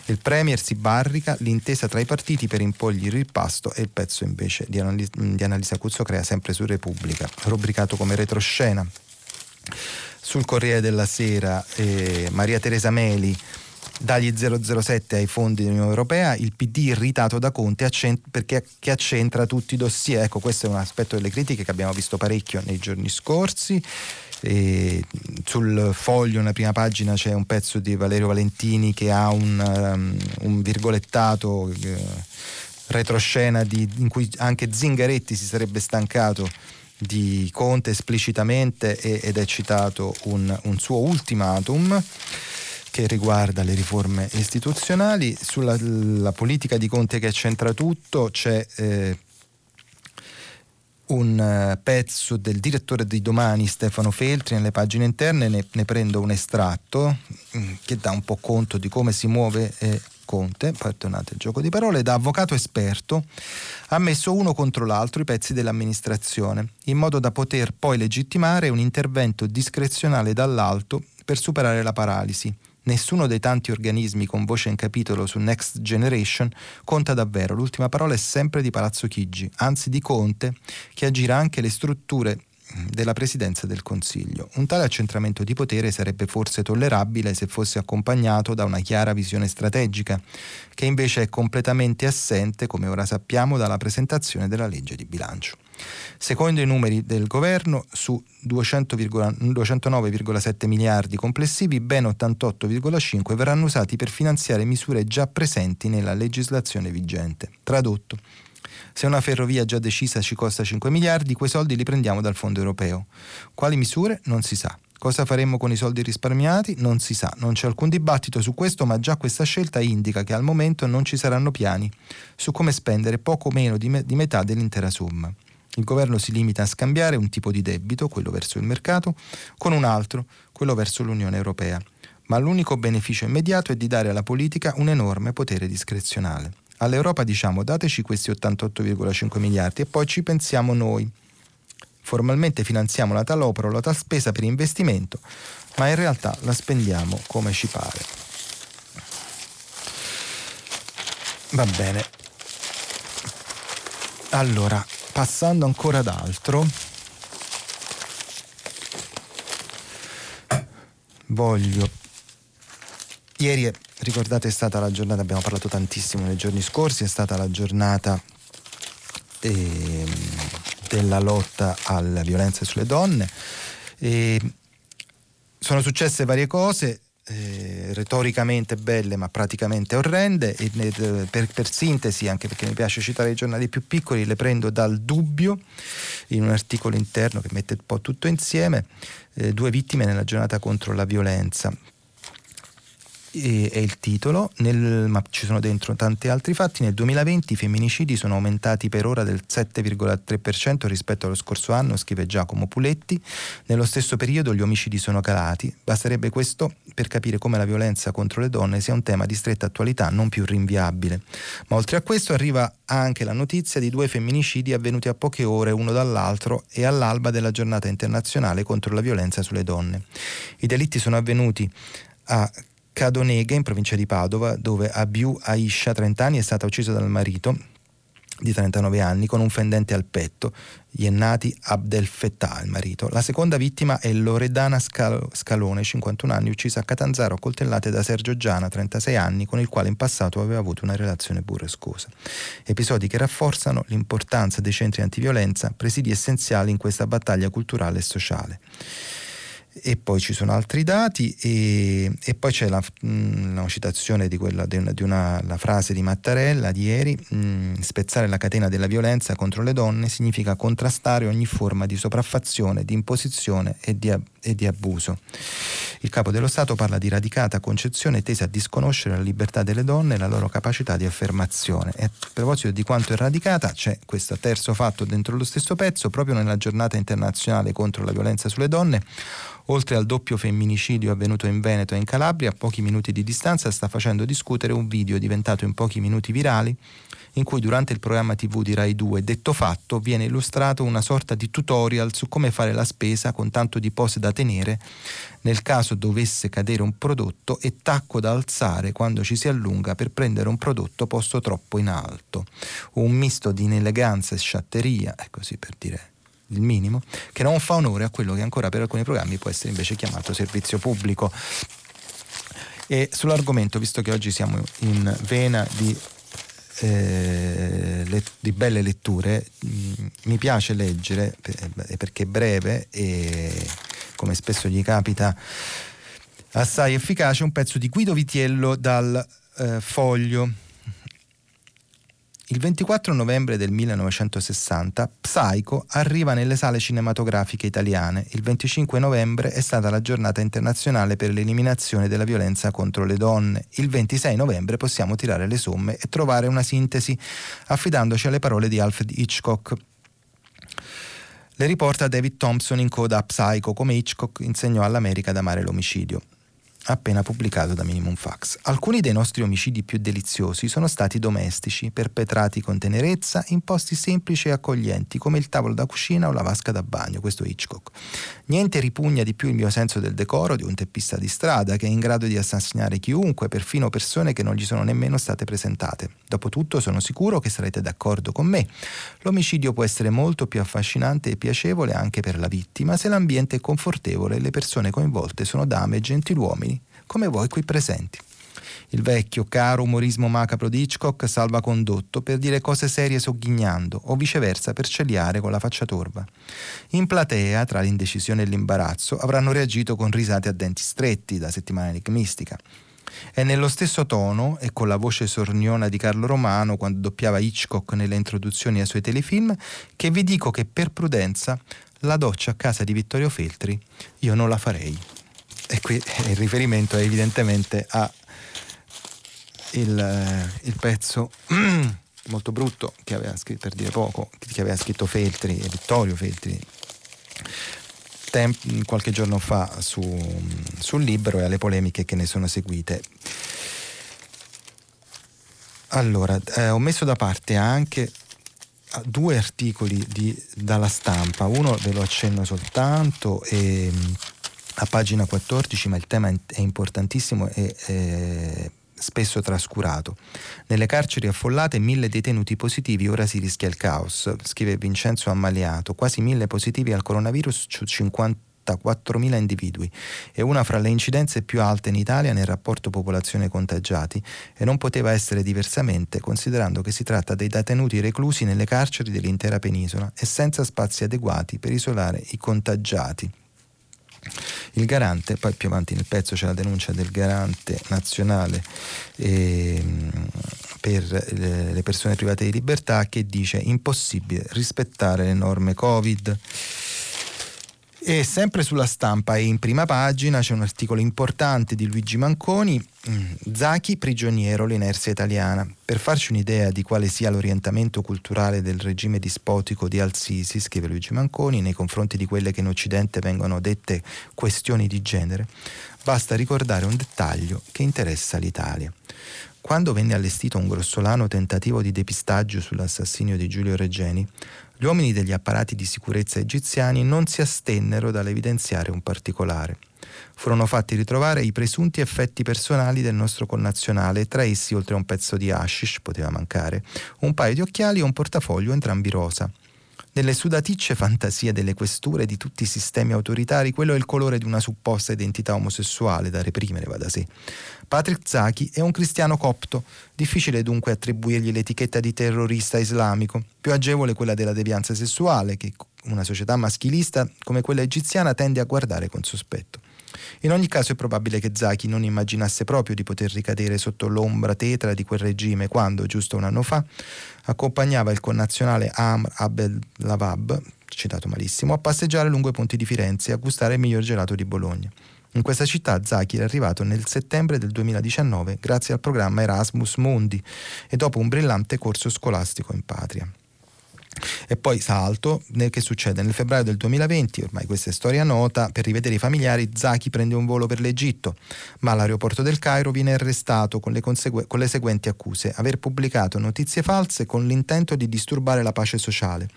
Il Premier si barrica, l'intesa tra i partiti per imporgli il ripasto e il pezzo invece di, Analisa, di Annalisa Cuzzo crea sempre su Repubblica, rubricato come retroscena sul Corriere della Sera eh, Maria Teresa Meli dagli 007 ai fondi dell'Unione Europea, il PD irritato da Conte accent- perché accentra tutti i dossier. Ecco, questo è un aspetto delle critiche che abbiamo visto parecchio nei giorni scorsi. E sul foglio, nella prima pagina, c'è un pezzo di Valerio Valentini che ha un, um, un virgolettato eh, retroscena di, in cui anche Zingaretti si sarebbe stancato di Conte esplicitamente ed è citato un, un suo ultimatum che riguarda le riforme istituzionali. Sulla politica di Conte che c'entra tutto c'è eh, un eh, pezzo del direttore di domani Stefano Feltri nelle pagine interne, ne, ne prendo un estratto mm, che dà un po' conto di come si muove eh, Conte, perdonate il gioco di parole, da avvocato esperto ha messo uno contro l'altro i pezzi dell'amministrazione, in modo da poter poi legittimare un intervento discrezionale dall'alto per superare la paralisi. Nessuno dei tanti organismi con voce in capitolo su Next Generation conta davvero. L'ultima parola è sempre di Palazzo Chigi, anzi di Conte, che aggira anche le strutture della Presidenza del Consiglio. Un tale accentramento di potere sarebbe forse tollerabile se fosse accompagnato da una chiara visione strategica, che invece è completamente assente, come ora sappiamo, dalla presentazione della legge di bilancio. Secondo i numeri del governo, su 200, 209,7 miliardi complessivi, ben 88,5 verranno usati per finanziare misure già presenti nella legislazione vigente. Tradotto, se una ferrovia già decisa ci costa 5 miliardi, quei soldi li prendiamo dal fondo europeo. Quali misure? Non si sa. Cosa faremmo con i soldi risparmiati? Non si sa, non c'è alcun dibattito su questo, ma già questa scelta indica che al momento non ci saranno piani su come spendere poco meno di, me- di metà dell'intera somma. Il governo si limita a scambiare un tipo di debito, quello verso il mercato, con un altro, quello verso l'Unione Europea. Ma l'unico beneficio immediato è di dare alla politica un enorme potere discrezionale. All'Europa diciamo dateci questi 88,5 miliardi e poi ci pensiamo noi. Formalmente finanziamo la tal opera o la tal spesa per investimento, ma in realtà la spendiamo come ci pare. Va bene. Allora, passando ancora ad altro, voglio... Ieri è Ricordate è stata la giornata, abbiamo parlato tantissimo nei giorni scorsi, è stata la giornata eh, della lotta alla violenza sulle donne. E sono successe varie cose, eh, retoricamente belle ma praticamente orrende e eh, per, per, sintesi, anche perché mi piace citare i giornali più piccoli, le prendo dal dubbio in un articolo interno che mette un po' tutto insieme, eh, due vittime nella giornata contro la violenza è il titolo, nel, ma ci sono dentro tanti altri fatti. Nel 2020 i femminicidi sono aumentati per ora del 7,3% rispetto allo scorso anno, scrive Giacomo Puletti. Nello stesso periodo gli omicidi sono calati. Basterebbe questo per capire come la violenza contro le donne sia un tema di stretta attualità, non più rinviabile. Ma oltre a questo arriva anche la notizia di due femminicidi avvenuti a poche ore uno dall'altro e all'alba della giornata internazionale contro la violenza sulle donne. I delitti sono avvenuti a Cadonega, in provincia di Padova, dove Abiu Aisha, 30 anni, è stata uccisa dal marito di 39 anni con un fendente al petto, Yennati Abdel Fettah, il marito. La seconda vittima è Loredana Scalone, 51 anni, uccisa a Catanzaro a coltellate da Sergio Giana, 36 anni, con il quale in passato aveva avuto una relazione burrascosa. Episodi che rafforzano l'importanza dei centri antiviolenza, presidi essenziali in questa battaglia culturale e sociale e poi ci sono altri dati e, e poi c'è la, mh, mm, una citazione di, quella, di, una, di una, la frase di Mattarella di ieri, mh, mm, spezzare la catena della violenza contro le donne significa contrastare ogni forma di sopraffazione, di imposizione e di, e di abuso. Il capo dello Stato parla di radicata concezione tesa a disconoscere la libertà delle donne e la loro capacità di affermazione. E a proposito di quanto è radicata, c'è questo terzo fatto dentro lo stesso pezzo, proprio nella giornata internazionale contro la violenza sulle donne. Oltre al doppio femminicidio avvenuto in Veneto e in Calabria, a pochi minuti di distanza sta facendo discutere un video diventato in pochi minuti virali in cui durante il programma TV di Rai 2 Detto Fatto viene illustrato una sorta di tutorial su come fare la spesa con tanto di pose da tenere nel caso dovesse cadere un prodotto e tacco da alzare quando ci si allunga per prendere un prodotto posto troppo in alto. Un misto di ineleganza e sciatteria, è così per dire il minimo, che non fa onore a quello che ancora per alcuni programmi può essere invece chiamato servizio pubblico. E sull'argomento, visto che oggi siamo in vena di eh, le, di belle letture, mh, mm, mi piace leggere perché è breve e come spesso gli capita assai efficace un pezzo di Guido Vitiello dal eh, Foglio il 24 novembre del 1960 Psycho arriva nelle sale cinematografiche italiane. Il 25 novembre è stata la giornata internazionale per l'eliminazione della violenza contro le donne. Il 26 novembre possiamo tirare le somme e trovare una sintesi affidandoci alle parole di Alfred Hitchcock. Le riporta David Thompson in coda a Psycho come Hitchcock insegnò all'America ad amare l'omicidio appena pubblicato da Minimum Fax. Alcuni dei nostri omicidi più deliziosi sono stati domestici, perpetrati con tenerezza in posti semplici e accoglienti come il tavolo da cucina o la vasca da bagno, questo Hitchcock. Niente ripugna di più il mio senso del decoro di un teppista di strada che è in grado di assassinare chiunque, perfino persone che non gli sono nemmeno state presentate. Dopotutto sono sicuro che sarete d'accordo con me. L'omicidio può essere molto più affascinante e piacevole anche per la vittima se l'ambiente è confortevole e le persone coinvolte sono dame e gentiluomini come voi qui presenti. Il vecchio, caro umorismo macabro di Hitchcock salva condotto per dire cose serie sogghignando o viceversa per celiare con la faccia torva. In platea, tra l'indecisione e l'imbarazzo, avranno reagito con risate a denti stretti da settimana enigmistica. È nello stesso tono e con la voce sorniona di Carlo Romano quando doppiava Hitchcock nelle introduzioni ai suoi telefilm che vi dico che per prudenza la doccia a casa di Vittorio Feltri io non la farei. E qui il riferimento è evidentemente a il, eh, il pezzo molto brutto che aveva scritto, per dire poco, che aveva scritto Feltri, Vittorio Feltri, temp- qualche giorno fa su, sul libro e alle polemiche che ne sono seguite. Allora, eh, ho messo da parte anche due articoli di, dalla stampa, uno ve lo accenno soltanto e a pagina 14, ma il tema è importantissimo e eh, spesso trascurato. Nelle carceri affollate mille detenuti positivi, ora si rischia il caos, scrive Vincenzo Ammaliato, quasi mille positivi al coronavirus su 54.000 individui e una fra le incidenze più alte in Italia nel rapporto popolazione contagiati e non poteva essere diversamente considerando che si tratta dei detenuti reclusi nelle carceri dell'intera penisola e senza spazi adeguati per isolare i contagiati. Il garante, poi più avanti nel pezzo c'è la denuncia del garante nazionale eh, per le persone private di libertà che dice impossibile rispettare le norme Covid. E sempre sulla stampa e in prima pagina c'è un articolo importante di Luigi Manconi, mm, Zachi prigioniero l'inerzia italiana. Per farci un'idea di quale sia l'orientamento culturale del regime dispotico di Al-Sisi, scrive Luigi Manconi, nei confronti di quelle che in Occidente vengono dette questioni di genere, basta ricordare un dettaglio che interessa l'Italia. Quando venne allestito un grossolano tentativo di depistaggio sull'assassinio di Giulio Reggeni, gli uomini degli apparati di sicurezza egiziani non si astennero dall'evidenziare un particolare. Furono fatti ritrovare i presunti effetti personali del nostro connazionale, tra essi, oltre a un pezzo di hashish, poteva mancare, un paio di occhiali e un portafoglio entrambi rosa. Nelle sudaticce fantasie delle questure di tutti i sistemi autoritari, quello è il colore di una supposta identità omosessuale da reprimere, va da sé. Patrick Zaki è un cristiano copto, difficile dunque attribuirgli l'etichetta di terrorista islamico, più agevole quella della devianza sessuale, che una società maschilista come quella egiziana tende a guardare con sospetto. In ogni caso è probabile che Zaki non immaginasse proprio di poter ricadere sotto l'ombra tetra di quel regime quando, giusto un anno fa, accompagnava il connazionale Amr Abdel Lavab, citato malissimo, a passeggiare lungo i ponti di Firenze e a gustare il miglior gelato di Bologna. In questa città Zaki è arrivato nel settembre del 2019 grazie al programma Erasmus Mondi e dopo un brillante corso scolastico in patria. E poi salto, che succede? Nel febbraio del 2020, ormai questa è storia nota, per rivedere i familiari Zaki prende un volo per l'Egitto, ma all'aeroporto del Cairo viene arrestato con le, consegu- con le seguenti accuse. Aver pubblicato notizie false con l'intento di disturbare la pace sociale,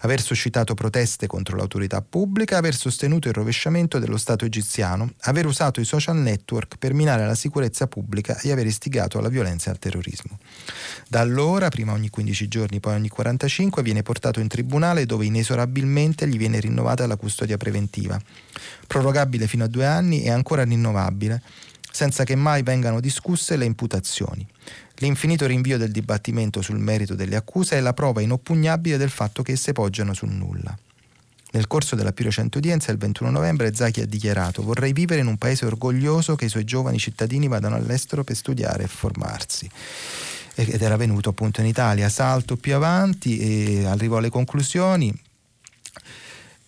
aver suscitato proteste contro l'autorità pubblica, aver sostenuto il rovesciamento dello Stato egiziano, aver usato i social network per minare la sicurezza pubblica e aver istigato alla violenza e al terrorismo. Da allora, prima ogni 15 giorni, poi ogni 45, viene portato in tribunale dove inesorabilmente gli viene rinnovata la custodia preventiva, prorogabile fino a due anni e ancora rinnovabile, senza che mai vengano discusse le imputazioni. L'infinito rinvio del dibattimento sul merito delle accuse è la prova inoppugnabile del fatto che esse poggiano sul nulla. Nel corso della più recente udienza, il 21 novembre, Zaki ha dichiarato vorrei vivere in un paese orgoglioso che i suoi giovani cittadini vadano all'estero per studiare e formarsi ed era venuto appunto in Italia. Salto più avanti e arrivo alle conclusioni.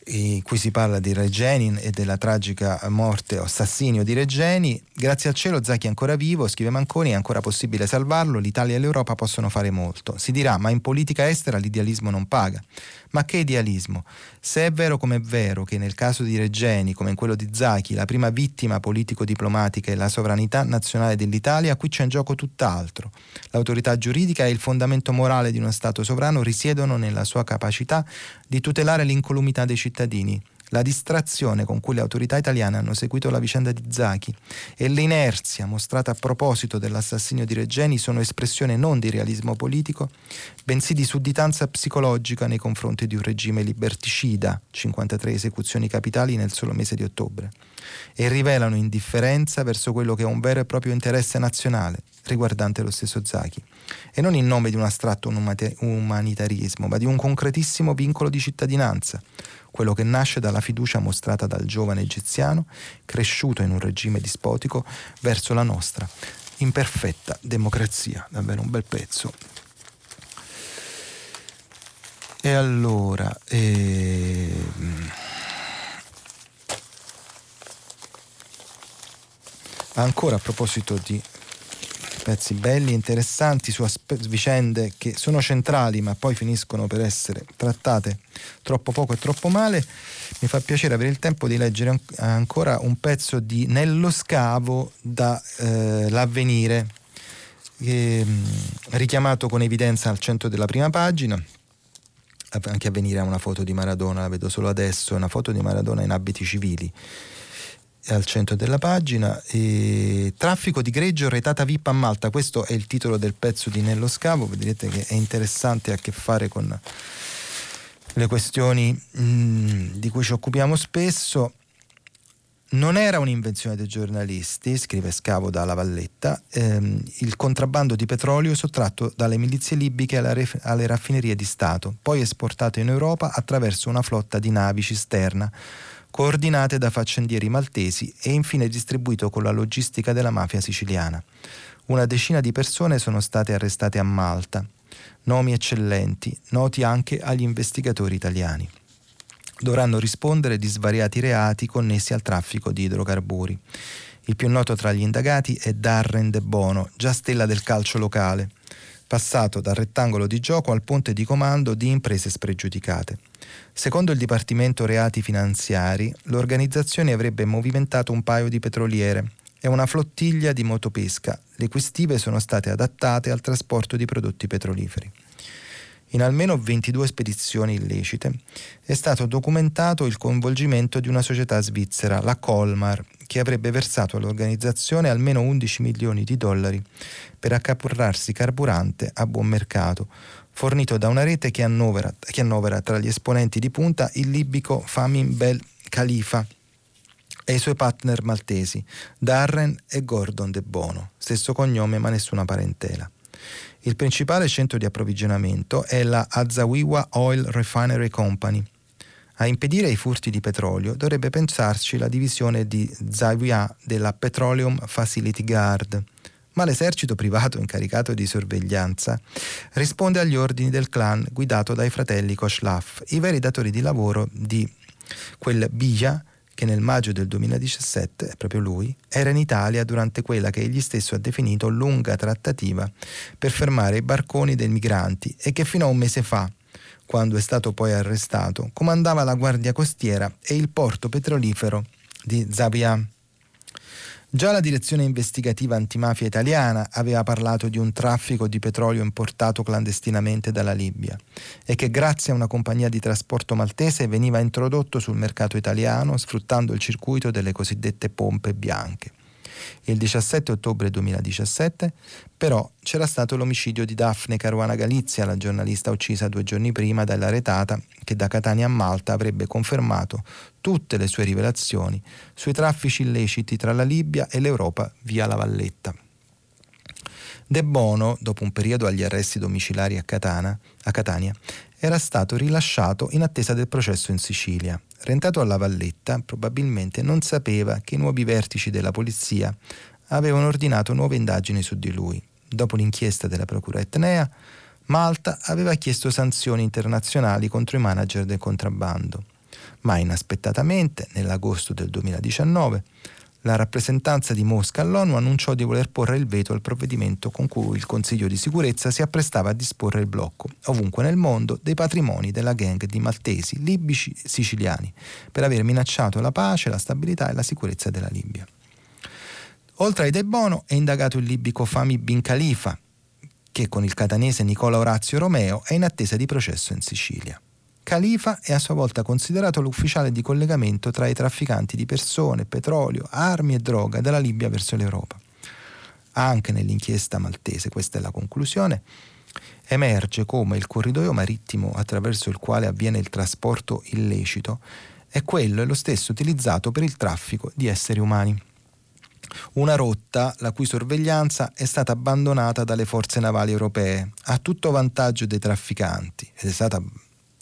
E qui si parla di Regeni e della tragica morte o assassinio di Regeni. Grazie al cielo Zacchi è ancora vivo, scrive Manconi, è ancora possibile salvarlo, l'Italia e l'Europa possono fare molto. Si dirà, ma in politica estera l'idealismo non paga. Ma che idealismo? Se è vero come è vero che nel caso di Regeni, come in quello di Zaki, la prima vittima politico-diplomatica è la sovranità nazionale dell'Italia, qui c'è in gioco tutt'altro. L'autorità giuridica e il fondamento morale di uno Stato sovrano risiedono nella sua capacità di tutelare l'incolumità dei cittadini la distrazione con cui le autorità italiane hanno seguito la vicenda di Zaki e l'inerzia mostrata a proposito dell'assassinio di Regeni sono espressione non di realismo politico, bensì di sudditanza psicologica nei confronti di un regime liberticida, 53 esecuzioni capitali nel solo mese di ottobre, e rivelano indifferenza verso quello che è un vero e proprio interesse nazionale riguardante lo stesso Zaki, e non in nome di un astratto umanitarismo, ma di un concretissimo vincolo di cittadinanza quello che nasce dalla fiducia mostrata dal giovane egiziano, cresciuto in un regime dispotico, verso la nostra imperfetta democrazia. Davvero un bel pezzo. E allora, ehm, ancora a proposito di pezzi belli, interessanti su aspe- vicende che sono centrali ma poi finiscono per essere trattate troppo poco e troppo male. Mi fa piacere avere il tempo di leggere an- ancora un pezzo di Nello Scavo da eh, L'Avvenire, eh, richiamato con evidenza al centro della prima pagina anche Avvenire ha una foto di Maradona, la vedo solo adesso, una foto di Maradona in abiti civili al centro della pagina. E traffico di greggio retata VIP a Malta, questo è il titolo del pezzo di Nello Scavo, vedrete che è interessante, ha a che fare con le questioni mh, mm, di cui ci occupiamo spesso. Non era un'invenzione dei giornalisti, scrive Scavo da La Valletta, ehm, il contrabbando di petrolio sottratto dalle milizie libiche alle, alle raffinerie di Stato, poi esportato in Europa attraverso una flotta di navi cisterna coordinate da faccendieri maltesi e infine distribuito con la logistica della mafia siciliana. Una decina di persone sono state arrestate a Malta, nomi eccellenti, noti anche agli investigatori italiani. Dovranno rispondere di svariati reati connessi al traffico di idrocarburi. Il più noto tra gli indagati è Darren De Bono, già stella del calcio locale, passato dal rettangolo di gioco al ponte di comando di imprese spregiudicate. Secondo il Dipartimento Reati Finanziari, l'organizzazione avrebbe movimentato un paio di petroliere e una flottiglia di motopesca, le cui stive sono state adattate al trasporto di prodotti petroliferi. In almeno 22 spedizioni illecite è stato documentato il coinvolgimento di una società svizzera, la Colmar, che avrebbe versato all'organizzazione almeno 11 milioni di dollari per accaporrarsi carburante a buon mercato, fornito da una rete che annovera, che annovera tra gli esponenti di punta il libico Famin Bel Khalifa e i suoi partner maltesi, Darren e Gordon De Bono, stesso cognome ma nessuna parentela. Il principale centro di approvvigionamento è la Azawiwa Oil Refinery Company, A impedire i furti di petrolio dovrebbe pensarci la divisione di Zawiya della Petroleum Facility Guard, ma l'esercito privato incaricato di sorveglianza risponde agli ordini del clan guidato dai fratelli Koshlaf, i veri datori di lavoro di quel Bija che nel maggio del 2017, proprio lui, era in Italia durante quella che egli stesso ha definito lunga trattativa per fermare i barconi dei migranti e che fino a un mese fa, quando è stato poi arrestato, comandava la Guardia Costiera e il porto petrolifero di Zawiya. Già la direzione investigativa antimafia italiana aveva parlato di un traffico di petrolio importato clandestinamente dalla Libia e che grazie a una compagnia di trasporto maltese veniva introdotto sul mercato italiano sfruttando il circuito delle cosiddette pompe bianche. Il 17 ottobre 2017 però c'era stato l'omicidio di Daphne Caruana Galizia, la giornalista uccisa due giorni prima dalla retata che da Catania a Malta avrebbe confermato tutte le sue rivelazioni sui traffici illeciti tra la Libia e l'Europa via la Valletta. De Bono, dopo un periodo agli arresti domiciliari a, Catana, a Catania, era stato rilasciato in attesa del processo in Sicilia. Rentato alla Valletta, probabilmente non sapeva che i nuovi vertici della polizia avevano ordinato nuove indagini su di lui. Dopo l'inchiesta della procura etnea, Malta aveva chiesto sanzioni internazionali contro i manager del contrabbando. Ma inaspettatamente, nell'agosto del 2019, la rappresentanza di Mosca all'ONU annunciò di voler porre il veto al provvedimento con cui il Consiglio di sicurezza si apprestava a disporre il blocco, ovunque nel mondo, dei patrimoni della gang di maltesi, libici e siciliani, per aver minacciato la pace, la stabilità e la sicurezza della Libia. Oltre ai De Bono è indagato il libico Fami Bin Khalifa, che con il catanese Nicola Orazio Romeo è in attesa di processo in Sicilia. Khalifa è a sua volta considerato l'ufficiale di collegamento tra i trafficanti di persone, petrolio, armi e droga dalla Libia verso l'Europa. Anche nell'inchiesta maltese, questa è la conclusione, emerge come il corridoio marittimo attraverso il quale avviene il trasporto illecito è quello e lo stesso utilizzato per il traffico di esseri umani. Una rotta la cui sorveglianza è stata abbandonata dalle forze navali europee a tutto vantaggio dei trafficanti ed è stata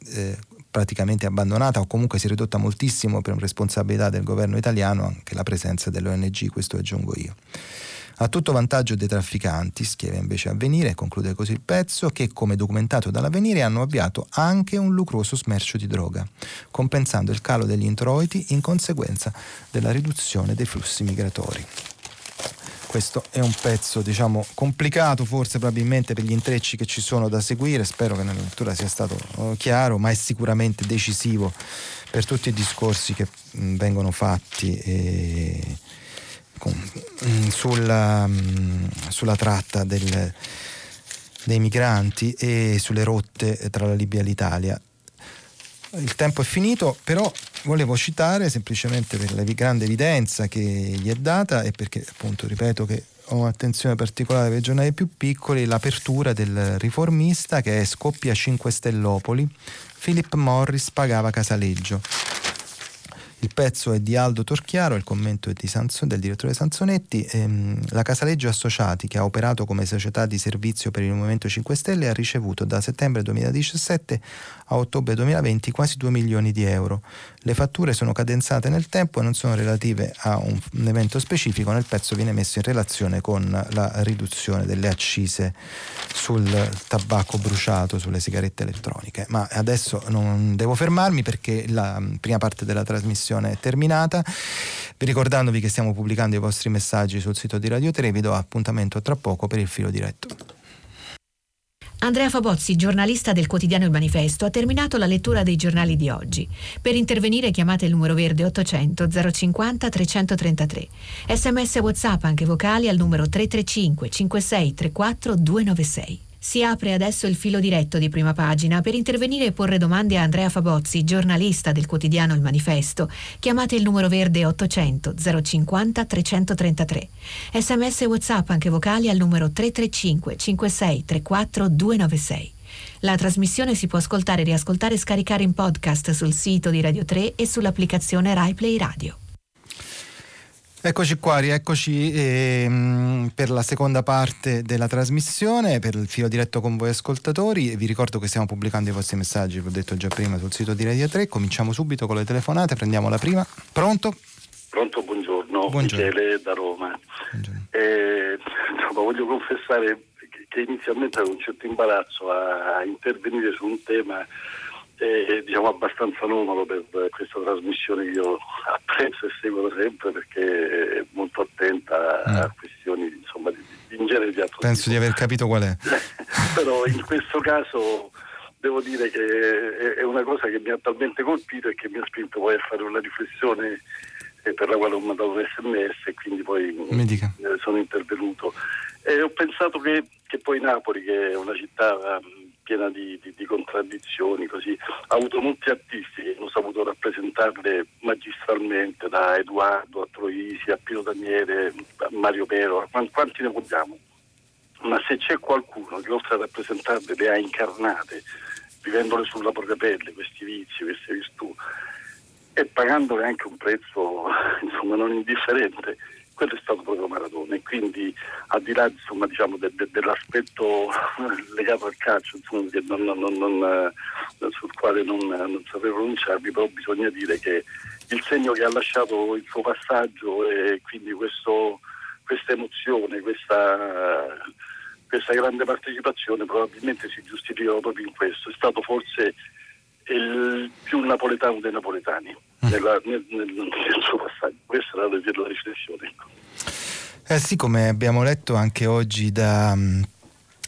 eh, praticamente abbandonata o comunque si è ridotta moltissimo per responsabilità del governo italiano anche la presenza dell'ONG, questo aggiungo io. A tutto vantaggio dei trafficanti, scrive invece Avvenire, conclude così il pezzo, che come documentato dall'Avvenire hanno avviato anche un lucroso smercio di droga, compensando il calo degli introiti in conseguenza della riduzione dei flussi migratori questo è un pezzo diciamo complicato forse probabilmente per gli intrecci che ci sono da seguire. Spero che nella lettura sia stato uh, chiaro ma è sicuramente decisivo per tutti i discorsi che mh, mm, vengono fatti e, con, mh, mm, sulla, mh, mm, sulla, tratta del, dei migranti e sulle rotte tra la Libia e l'Italia il tempo è finito, però volevo citare semplicemente per la grande evidenza che gli è data e perché appunto ripeto che ho attenzione particolare per i giornali più piccoli, l'apertura del riformista che è Scoppia 5 Stellopoli, Philip Morris pagava Casaleggio. Il pezzo è di Aldo Torchiaro, il commento è Sanson, del direttore Sansonetti. Ehm, la Casaleggio Associati, che ha operato come società di servizio per il Movimento 5 Stelle, ha ricevuto da settembre 2017 a ottobre 2020 quasi 2 milioni di euro. Le fatture sono cadenzate nel tempo e non sono relative a un, un evento specifico. Nel pezzo viene messo in relazione con la riduzione delle accise sul tabacco bruciato, sulle sigarette elettroniche. Ma adesso non devo fermarmi perché la prima parte della trasmissione è terminata. Vi ricordandovi che stiamo pubblicando i vostri messaggi sul sito di Radio 3, vi do appuntamento tra poco per il filo diretto. Andrea Fabozzi, giornalista del quotidiano Il Manifesto, ha terminato la lettura dei giornali di oggi. Per intervenire chiamate il numero verde 800 050 333. Sms WhatsApp anche vocali al numero 335 56 34 296. Si apre adesso il filo diretto di prima pagina. Per intervenire e porre domande a Andrea Fabozzi, giornalista del quotidiano Il Manifesto, chiamate il numero verde 800 050 333. Sms e WhatsApp anche vocali al numero 335 56 34 296. La trasmissione si può ascoltare, riascoltare e scaricare in podcast sul sito di Radio 3 e sull'applicazione RaiPlay Radio. Eccoci qua, rieccoci ehm, per la seconda parte della trasmissione, per il filo diretto con voi ascoltatori. Vi ricordo che stiamo pubblicando i vostri messaggi, vi ho detto già prima, sul sito di Radio 3. Cominciamo subito con le telefonate, prendiamo la prima. Pronto? Pronto, buongiorno. buongiorno. Michele da Roma. Eh, no, voglio confessare che inizialmente avevo un certo imbarazzo a intervenire su un tema è diciamo, abbastanza numero per questa trasmissione che io apprezzo e seguo sempre perché è molto attenta mm. a questioni insomma, di, di, in genere di altro Penso tipo. di aver capito qual è. Però in questo caso devo dire che è una cosa che mi ha talmente colpito e che mi ha spinto poi a fare una riflessione eh, per la quale ho mandato un sms e quindi poi eh, sono intervenuto. E ho pensato che, che poi Napoli, che è una città piena di, di, di, contraddizioni, così. ha avuto molti artisti che hanno saputo rappresentarle magistralmente, da Edoardo a Troisi a Pino Daniele, a Mario Pero, quanti ne vogliamo? Ma se c'è qualcuno che oltre a rappresentarle le ha incarnate, vivendole sulla propria pelle, questi vizi, queste virtù, e pagandole anche un prezzo insomma, non indifferente, quello è stato proprio Maradona e quindi al di là insomma, diciamo, de, de, dell'aspetto legato al calcio insomma, non, non, non, eh, sul quale non, sapevo pronunciarmi, però bisogna dire che il segno che ha lasciato il suo passaggio e quindi questo, questa emozione, questa, questa grande partecipazione probabilmente si giustificano proprio in questo. È stato forse il più napoletano dei napoletani nella, nel, nel, nel, suo passaggio. Questa era la riflessione. Ecco. Eh sì, come abbiamo letto anche oggi da mm,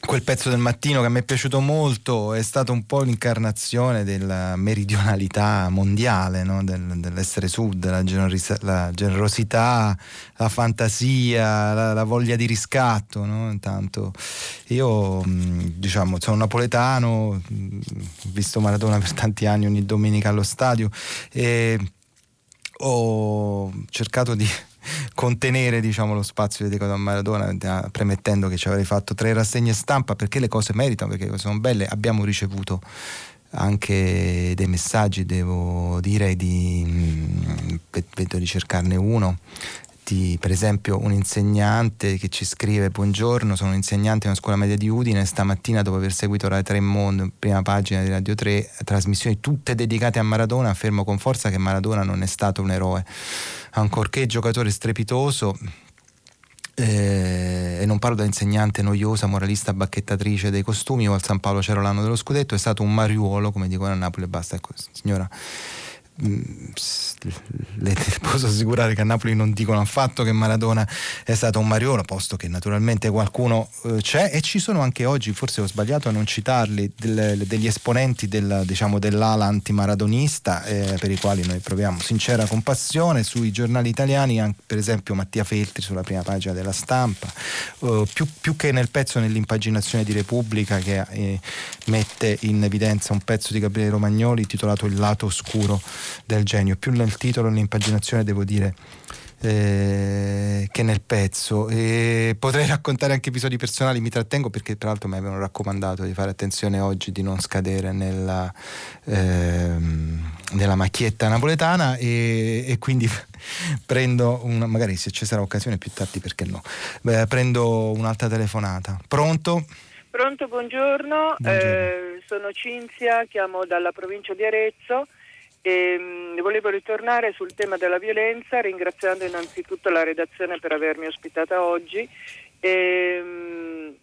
quel pezzo del mattino che a me è piaciuto molto è stato un po' l'incarnazione della meridionalità mondiale, no? Del, dell'essere sud, la, generosa, la, generosità, la fantasia, la, la voglia di riscatto. No? Intanto io mm, diciamo, sono napoletano, ho mm, visto Maradona per tanti anni ogni domenica allo stadio e ho cercato di contenere diciamo, lo spazio dedicato a Maradona, eh, premettendo che ci avrei fatto tre rassegne stampa perché le cose meritano, perché sono belle. Abbiamo ricevuto anche dei messaggi, devo dire, di, mm, vedo di cercarne uno di, per esempio un insegnante che ci scrive buongiorno sono un insegnante in una scuola media di Udine stamattina dopo aver seguito Rai 3 Mondo prima pagina di Radio 3 trasmissioni tutte dedicate a Maradona affermo con forza che Maradona non è stato un eroe ancorché giocatore strepitoso eh, e non parlo da insegnante noiosa, moralista, bacchettatrice dei costumi o al San Paolo c'era l'anno dello scudetto, è stato un mariuolo, come dicono a Napoli e basta. Ecco, signora, le, posso assicurare che a Napoli non dicono affatto che Maradona è stato un mariolo, posto che naturalmente qualcuno eh, c'è e ci sono anche oggi, forse ho sbagliato a non citarli, del, degli esponenti del, diciamo, dell'ala antimaradonista eh, per i quali noi proviamo sincera compassione sui giornali italiani, anche, per esempio Mattia Feltri sulla prima pagina della stampa, eh, più, più, che nel pezzo nell'impaginazione di Repubblica che eh, mette in evidenza un pezzo di Gabriele Romagnoli intitolato Il lato oscuro del genio, più nel titolo, nell'impaginazione devo dire eh, che nel pezzo. E potrei raccontare anche episodi personali, mi trattengo perché tra l'altro mi avevano raccomandato di fare attenzione oggi di non scadere nella, ehm, nella macchietta napoletana e, e quindi prendo una, magari se ci sarà occasione più tardi perché no, Beh, prendo un'altra telefonata. Pronto? Pronto, buongiorno, buongiorno. Eh, sono Cinzia, chiamo dalla provincia di Arezzo. E, mh, volevo ritornare sul tema della violenza ringraziando innanzitutto la redazione per avermi ospitata oggi. E, mh,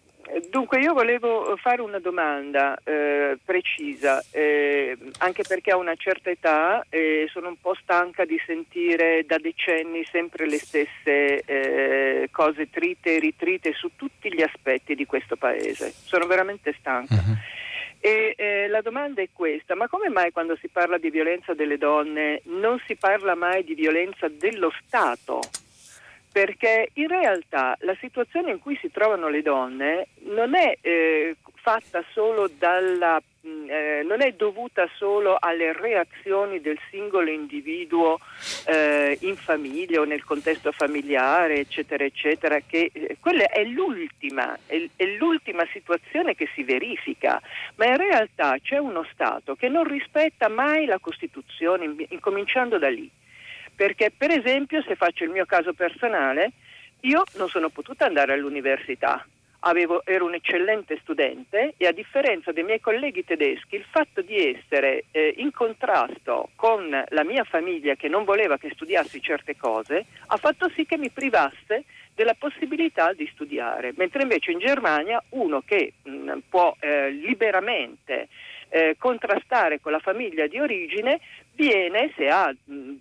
dunque io volevo fare una domanda eh, precisa, eh, anche perché ho una certa età e sono un po' stanca di sentire da decenni sempre le stesse eh, cose trite e ritrite su tutti gli aspetti di questo paese. Sono veramente stanca. Uh-huh. E eh, la domanda è questa, ma come mai quando si parla di violenza delle donne non si parla mai di violenza dello Stato? Perché in realtà la situazione in cui si trovano le donne non è eh, fatta solo dalla eh, non è dovuta solo alle reazioni del singolo individuo eh, in famiglia o nel contesto familiare, eccetera, eccetera, che eh, quella è l'ultima, è, è, l'ultima situazione che si verifica, ma in realtà c'è uno Stato che non rispetta mai la Costituzione, incominciando da lì. Perché per esempio, se faccio il mio caso personale, io non sono potuta andare all'università. Avevo, ero un eccellente studente e a differenza dei miei colleghi tedeschi il fatto di essere eh, in contrasto con la mia famiglia che non voleva che studiassi certe cose ha fatto sì che mi privasse della possibilità di studiare, mentre invece in Germania uno che mh, può eh, liberamente eh, contrastare con la famiglia di origine viene, se, ha,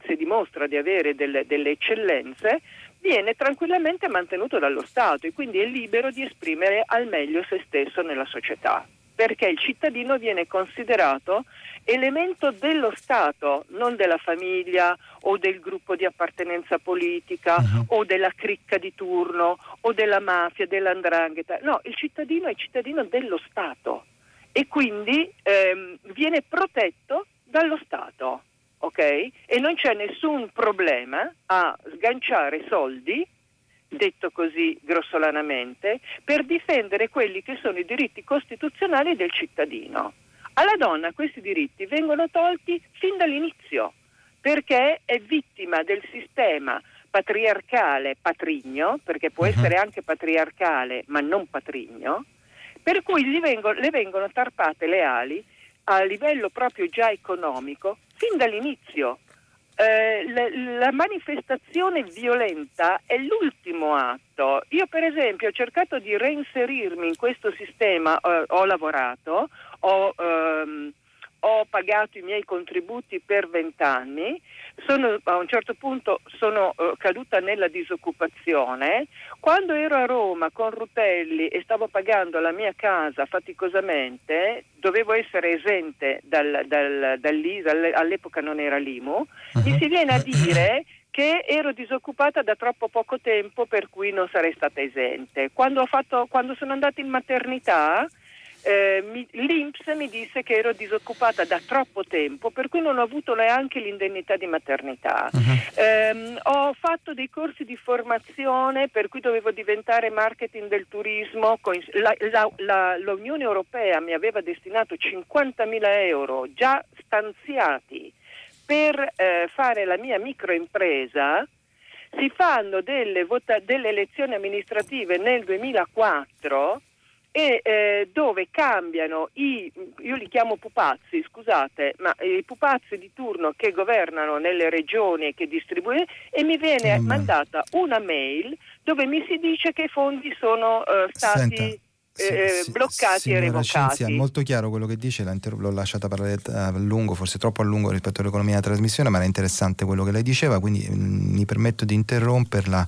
se dimostra di avere delle, delle eccellenze, viene tranquillamente mantenuto dallo Stato e quindi è libero di esprimere al meglio se stesso nella società, perché il cittadino viene considerato elemento dello Stato, non della famiglia o del gruppo di appartenenza politica uh-huh. o della cricca di turno o della mafia, dell'andrangheta. No, il cittadino è cittadino dello Stato e quindi ehm, viene protetto dallo Stato, ok? E non c'è nessun problema a sganciare soldi, detto così grossolanamente, per difendere quelli che sono i diritti costituzionali del cittadino. Alla donna questi diritti vengono tolti fin dall'inizio, perché è vittima del sistema patriarcale patrigno, perché può uh-huh. essere anche patriarcale ma non patrigno, per cui vengono, le vengono tarpate le ali a livello proprio già economico fin dall'inizio. Eh, la, la, manifestazione violenta è l'ultimo atto. Io per esempio ho cercato di reinserirmi in questo sistema, eh, ho lavorato, ho ehm, ho pagato i miei contributi per vent'anni, a un certo punto sono uh, caduta nella disoccupazione. Quando ero a Roma con Rutelli e stavo pagando la mia casa faticosamente, dovevo essere esente dal, dal, dall'ISA, all'epoca non era l'IMU, uh-huh. mi si viene a dire che ero disoccupata da troppo poco tempo per cui non sarei stata esente. Quando, fatto, quando sono andata in maternità eh, mi, l'Inps mi disse che ero disoccupata da troppo tempo, per cui non ho avuto neanche l'indennità di maternità. Uh-huh. Eh, ho fatto dei corsi di formazione per cui dovevo diventare marketing del turismo. La, la, la, L'Unione Europea mi aveva destinato 50.000 euro già stanziati per eh, fare la mia microimpresa si fanno delle, vota- delle elezioni amministrative nel 2004 e eh, dove cambiano i, io li chiamo pupazzi, scusate, ma i pupazzi di turno che governano nelle regioni e che distribuiscono e mi viene mm. mandata una mail dove mi si dice che i fondi sono eh, stati... Senta eh, bloccati e revocati. Cinzia, è molto chiaro quello che dice, l'ho lasciata parlare a lungo, forse troppo a lungo rispetto all'economia della trasmissione, ma era interessante quello che lei diceva, quindi mh, mm, mi permetto di interromperla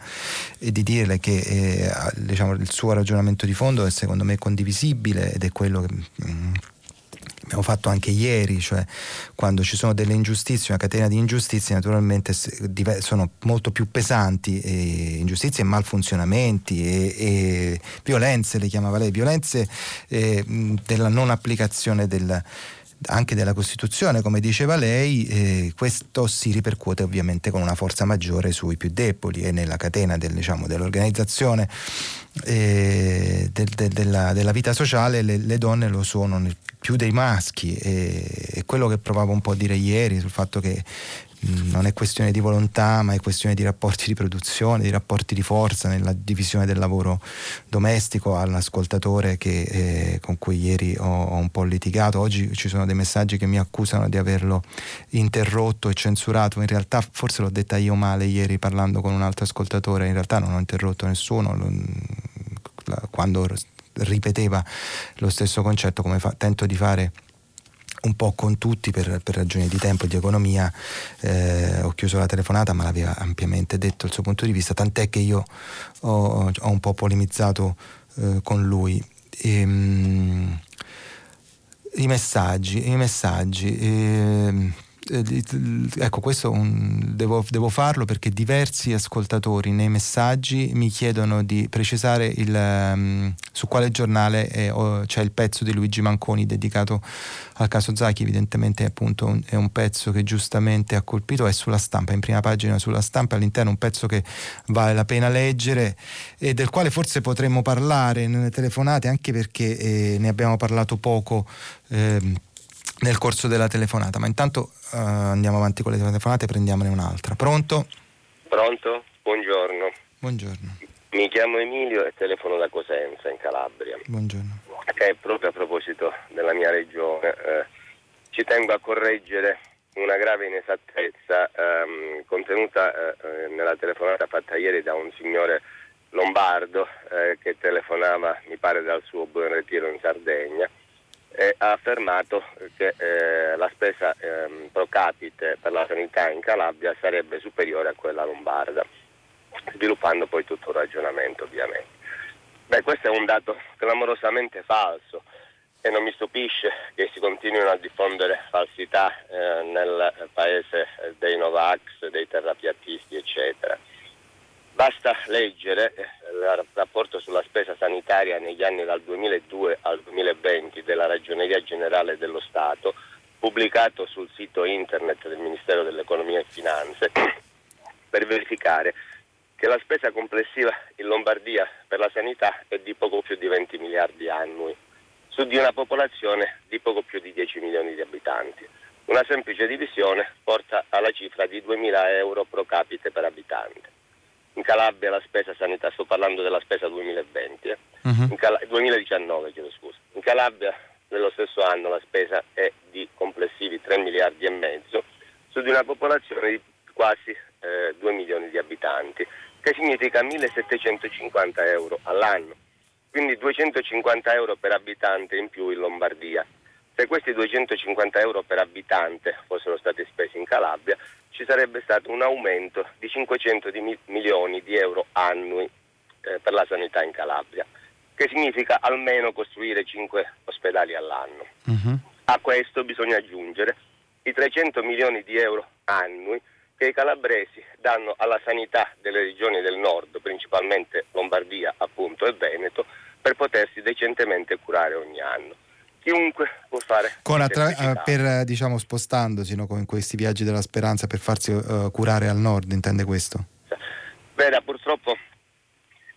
e di dirle che eh, diciamo, il suo ragionamento di fondo è secondo me condivisibile ed è quello che... Mh, mm, abbiamo fatto anche ieri, cioè quando ci sono delle ingiustizie, una catena di ingiustizie naturalmente sono molto più pesanti, e ingiustizie e malfunzionamenti e, e, violenze, le chiamava lei, violenze eh, della non applicazione del anche della Costituzione, come diceva lei, eh, questo si ripercuote ovviamente con una forza maggiore sui più deboli e nella catena del, diciamo, dell'organizzazione eh, del, del, della, della, vita sociale le, le, donne lo sono più dei maschi e, e quello che provavo un po' a dire ieri sul fatto che non è questione di volontà, ma è questione di rapporti di produzione, di rapporti di forza nella divisione del lavoro domestico all'ascoltatore che, eh, con cui ieri ho, ho, un po' litigato. Oggi ci sono dei messaggi che mi accusano di averlo interrotto e censurato. In realtà forse l'ho detta io male ieri parlando con un altro ascoltatore, in realtà non ho interrotto nessuno. Lo, quando ripeteva lo stesso concetto come fa, tento di fare un po' con tutti per, per ragioni di tempo e di economia. Eh, ho chiuso la telefonata ma l'aveva ampiamente detto il suo punto di vista tant'è che io ho, ho un po' polemizzato eh, con lui. E, ehm, mh, i messaggi, i messaggi eh, ecco, questo un, devo, devo, farlo perché diversi ascoltatori nei messaggi mi chiedono di precisare il, um, su quale giornale è, oh, c'è il pezzo di Luigi Manconi dedicato al caso Zacchi. Evidentemente appunto un, è un pezzo che giustamente ha colpito, è sulla stampa, in prima pagina sulla stampa, all'interno un pezzo che vale la pena leggere e del quale forse potremmo parlare nelle telefonate anche perché eh, ne abbiamo parlato poco. Eh, nel corso della telefonata. Ma intanto uh, andiamo avanti con le telefonate e prendiamone un'altra. Pronto? Pronto? Buongiorno. Buongiorno. Mi chiamo Emilio e telefono da Cosenza in Calabria. Buongiorno. Che proprio a proposito della mia regione, eh, ci tengo a correggere una grave inesattezza ehm, contenuta eh, nella telefonata fatta ieri da un signore lombardo eh, che telefonava, mi pare, dal suo buon ritiro in Sardegna e ha affermato che eh, la spesa ehm, pro capite per la sanità in Calabria sarebbe superiore a quella lombarda, sviluppando poi tutto un ragionamento ovviamente. Beh, questo è un dato clamorosamente falso e non mi stupisce che si continuino a diffondere falsità eh, nel paese dei Novax, dei terrapiattisti, eccetera. Basta leggere eh, il rapporto sulla spesa sanitaria negli anni dal 2002 al 2020 della Ragioneria Generale dello Stato, pubblicato sul sito internet del Ministero dell'Economia e Finanze, per verificare che la spesa complessiva in Lombardia per la sanità è di poco più di 20 miliardi annui su di una popolazione di poco più di 10 milioni di abitanti. Una semplice divisione porta alla cifra di 2.000 euro pro capite per abitante. In Calabria la spesa sanità, sto parlando della spesa 2020, eh. uh-huh. Cal- 2019 chiedo scusa. In Calabria nello stesso anno la spesa è di complessivi 3 miliardi e mezzo su di una popolazione di quasi eh, 2 milioni di abitanti, che significa 1.750 euro all'anno quindi 250 euro per abitante in più in Lombardia. Se questi 250 euro per abitante fossero stati spesi in Calabria, ci sarebbe stato un aumento di 500 di milioni di euro annui eh, per la sanità in Calabria, che significa almeno costruire 5 ospedali all'anno. Uh-huh. A questo bisogna aggiungere i 300 milioni di euro annui che i calabresi danno alla sanità delle regioni del nord, principalmente Lombardia appunto e Veneto, per potersi decentemente curare ogni anno. Chiunque può fare. Attra- per, diciamo, spostandosi no, con questi viaggi della speranza per farsi uh, curare al nord, intende questo? Veda, purtroppo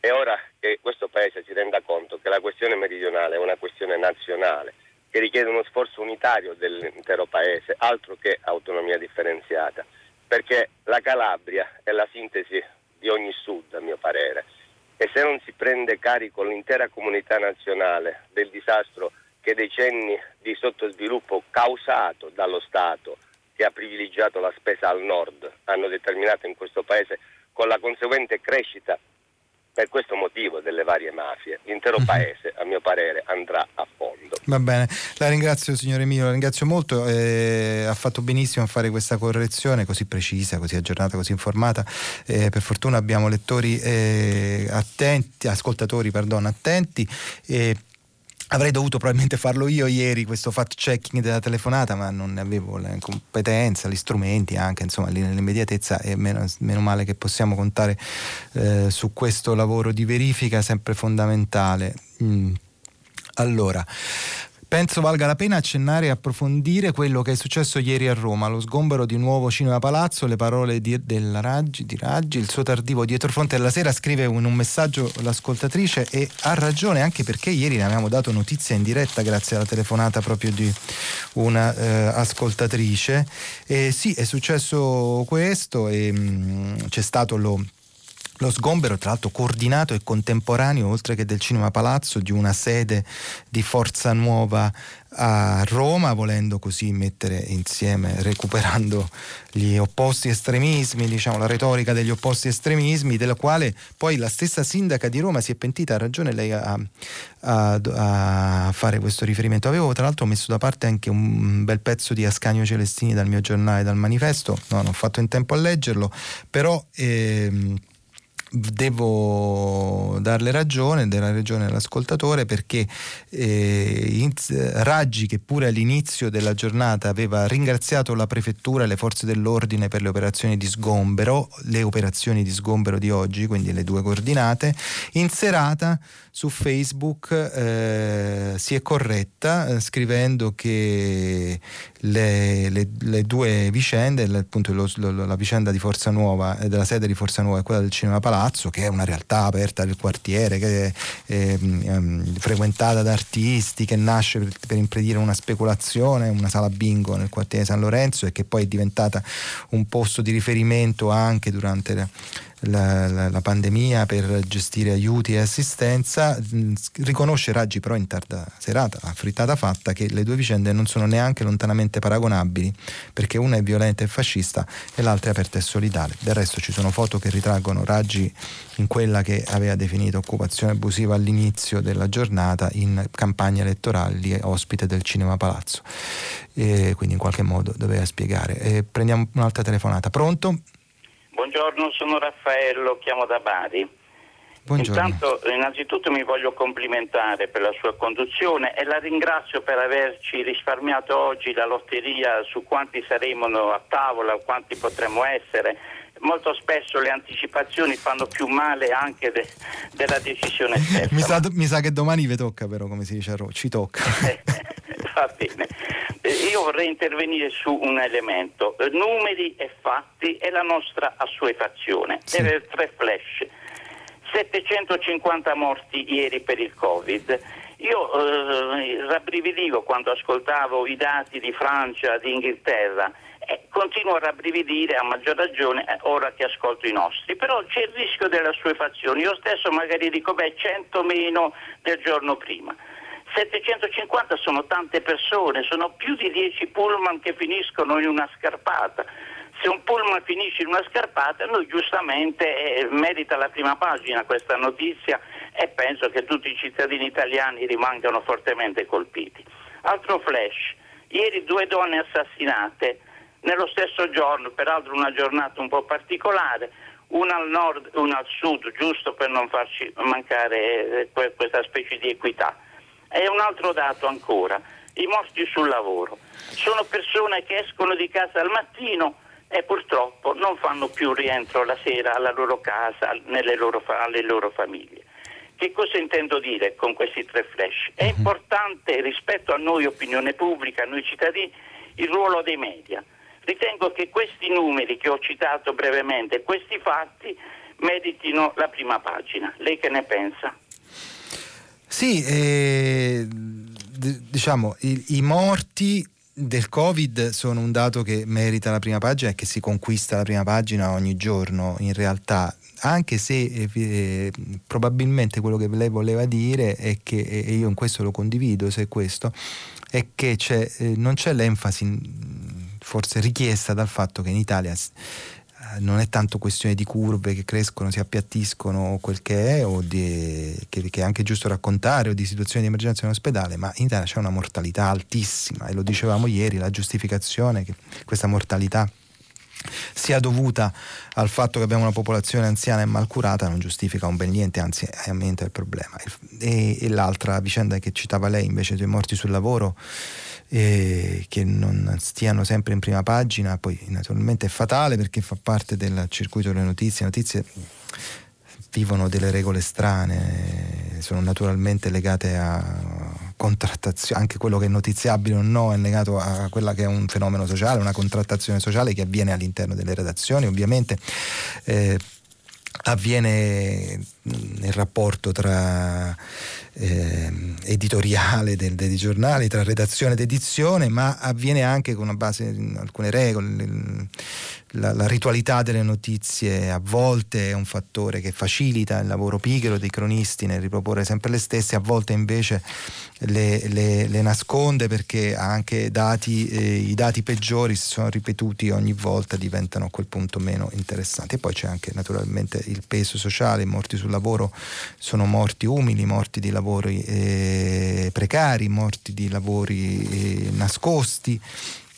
è ora che questo Paese si renda conto che la questione meridionale è una questione nazionale che richiede uno sforzo unitario dell'intero Paese, altro che autonomia differenziata, perché la Calabria è la sintesi di ogni sud, a mio parere e se non si prende carico l'intera comunità nazionale del disastro che decenni di sottosviluppo causato dallo Stato che ha privilegiato la spesa al nord hanno determinato in questo Paese con la conseguente crescita per questo motivo delle varie mafie. L'intero mhm. paese, a mio parere, andrà a fondo. Va bene, la ringrazio signore Emilio, la ringrazio molto, eh, ha fatto benissimo a fare questa correzione così precisa, così aggiornata, così informata. Eh, per fortuna abbiamo lettori eh, attenti, ascoltatori pardon, attenti. Avrei dovuto probabilmente farlo io ieri questo fact checking della telefonata, ma non avevo la competenza, gli strumenti anche, insomma, lì nell'immediatezza e meno, meno male che possiamo contare eh, su questo lavoro di verifica sempre fondamentale. Mm. Allora, Penso valga la pena accennare e approfondire quello che è successo ieri a Roma, lo sgombero di nuovo Cinema Palazzo, le parole di, Raggi, di Raggi, il suo tardivo dietro fronte alla sera scrive in un messaggio l'ascoltatrice e ha ragione anche perché ieri ne abbiamo dato notizia in diretta grazie alla telefonata proprio di una eh, ascoltatrice. E sì, è successo questo e mh, mm, c'è stato lo lo sgombero, tra l'altro coordinato e contemporaneo, oltre che del Cinema Palazzo, di una sede di Forza Nuova a Roma, volendo così mettere insieme, recuperando gli opposti estremismi, diciamo la retorica degli opposti estremismi, della quale poi la stessa sindaca di Roma si è pentita, ha ragione lei a, a, a fare questo riferimento. Avevo tra l'altro messo da parte anche un bel pezzo di Ascanio Celestini dal mio giornale, dal manifesto, no, non ho fatto in tempo a leggerlo, però... Ehm, devo darle ragione, dare ragione all'ascoltatore perché eh, Raggi che pure all'inizio della giornata aveva ringraziato la prefettura e le forze dell'ordine per le operazioni di sgombero, le operazioni di sgombero di oggi, quindi le due coordinate, in serata su Facebook eh, si è corretta eh, scrivendo che le, le, le due vicende, appunto lo, lo, la vicenda di Forza Nuova, della sede di Forza Nuova e quella del Cinema Palazzo, che è una realtà aperta del quartiere, che è ehm, frequentata da artisti, che nasce per, per, impedire una speculazione, una sala bingo nel quartiere San Lorenzo e che poi è diventata un posto di riferimento anche durante la la, la, la, pandemia per gestire aiuti e assistenza, riconosce Raggi però in tarda serata, a frittata fatta, che le due vicende non sono neanche lontanamente paragonabili, perché una è violenta e fascista e l'altra è aperta e solidale. Del resto ci sono foto che ritraggono Raggi in quella che aveva definito occupazione abusiva all'inizio della giornata in campagna elettorale ospite del Cinema Palazzo. E quindi in qualche modo doveva spiegare. E prendiamo un'altra telefonata. Pronto? Buongiorno, sono Raffaello, chiamo da Bari. Buongiorno. Intanto, innanzitutto mi voglio complimentare per la sua conduzione e la ringrazio per averci risparmiato oggi la lotteria su quanti saremo a tavola, quanti potremmo essere. Molto spesso le anticipazioni fanno più male anche de- della decisione stessa. mi, sa, mi, sa, che domani vi tocca però, come si dice a Roma, ci tocca. Va bene. Eh, io vorrei intervenire su un elemento, numeri e fatti e la nostra assuefazione. Sì. Tre flash. 750 morti ieri per il Covid. Io eh, rabbrividivo quando ascoltavo i dati di Francia, di Inghilterra e continuo a rabbrividire a maggior ragione eh, ora che ascolto i nostri. Però c'è il rischio delle assuefazioni. Io stesso magari dico beh 100 meno del giorno prima. 750 sono tante persone, sono più di 10 pullman che finiscono in una scarpata. Se un pullman finisce in una scarpata, noi giustamente eh, merita la prima pagina questa notizia e penso che tutti i cittadini italiani rimangano fortemente colpiti. Altro flash, ieri due donne assassinate nello stesso giorno, peraltro una giornata un po' particolare, una al nord e una al sud, giusto per non farci mancare eh, questa specie di equità. E un altro dato ancora, i morti sul lavoro. Sono persone che escono di casa al mattino e purtroppo non fanno più rientro la sera alla loro casa, loro, alle loro famiglie. Che cosa intendo dire con questi tre flash? È mhm. importante rispetto a noi opinione pubblica, a noi cittadini, il ruolo dei media. Ritengo che questi numeri che ho citato brevemente, questi fatti, meritino la prima pagina. Lei che ne pensa? Sì, eh, d- diciamo i, i morti del Covid sono un dato che merita la prima pagina e che si conquista la prima pagina ogni giorno in realtà, anche se eh, eh probabilmente quello che lei voleva dire è che, e io in questo lo condivido, se è questo, è che c'è, eh, non c'è l'enfasi forse richiesta dal fatto che in Italia non è tanto questione di curve che crescono, si appiattiscono quel che è, o di, che, che, è anche giusto raccontare, o di situazioni di emergenza in ospedale, ma in Italia c'è una mortalità altissima e lo dicevamo ieri, la giustificazione che questa mortalità sia dovuta al fatto che abbiamo una popolazione anziana e malcurata non giustifica un bel niente, anzi aumenta il problema. E, e l'altra vicenda che citava lei invece dei morti sul lavoro eh, che non stiano sempre in prima pagina, poi naturalmente è fatale perché fa parte del circuito delle notizie, le notizie vivono delle regole strane, sono naturalmente legate a contrattazione, anche quello che è notiziabile o no è legato a quella che è un fenomeno sociale, una contrattazione sociale che avviene all'interno delle redazioni, ovviamente. Eh, avviene nel rapporto tra eh, editoriale del, dei giornali, tra redazione ed edizione, ma avviene anche con una base alcune regole. La, la, ritualità delle notizie a volte è un fattore che facilita il lavoro pigro dei cronisti nel riproporre sempre le stesse, a volte invece le, le, le nasconde perché anche dati, eh, i dati peggiori se sono ripetuti ogni volta diventano a quel punto meno interessanti. E poi c'è anche naturalmente il peso sociale, i morti sul lavoro sono morti umili, morti di lavori eh, precari, morti di lavori eh, nascosti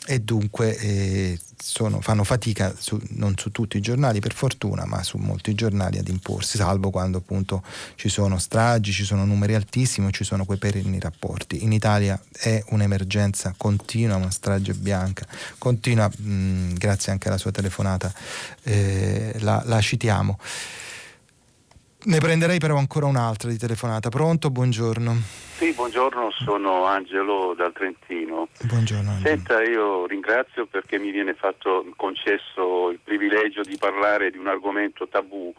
e dunque eh, sono, fanno fatica, su, non su tutti i giornali per fortuna, ma su molti giornali ad imporsi, salvo quando appunto ci sono stragi, ci sono numeri altissimi, ci sono quei perenni rapporti. In Italia è un'emergenza continua, una strage bianca, continua, mh, grazie anche alla sua telefonata, eh, la, la citiamo. Ne prenderei però ancora un'altra di telefonata. Pronto? Buongiorno. Sì, buongiorno, sono Angelo dal Trentino. Buongiorno. Angelo. Senta, io ringrazio perché mi viene fatto concesso il privilegio di parlare di un argomento tabù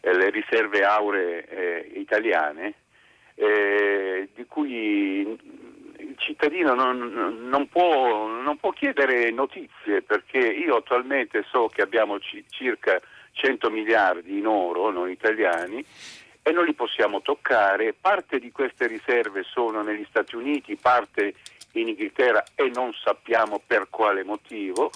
eh, le riserve auree eh, italiane, eh, di cui il cittadino non, non, può, non, può, chiedere notizie perché io attualmente so che abbiamo c- circa 100 miliardi in oro, noi italiani, e non li possiamo toccare. Parte di queste riserve sono negli Stati Uniti, parte in Inghilterra e non sappiamo per quale motivo.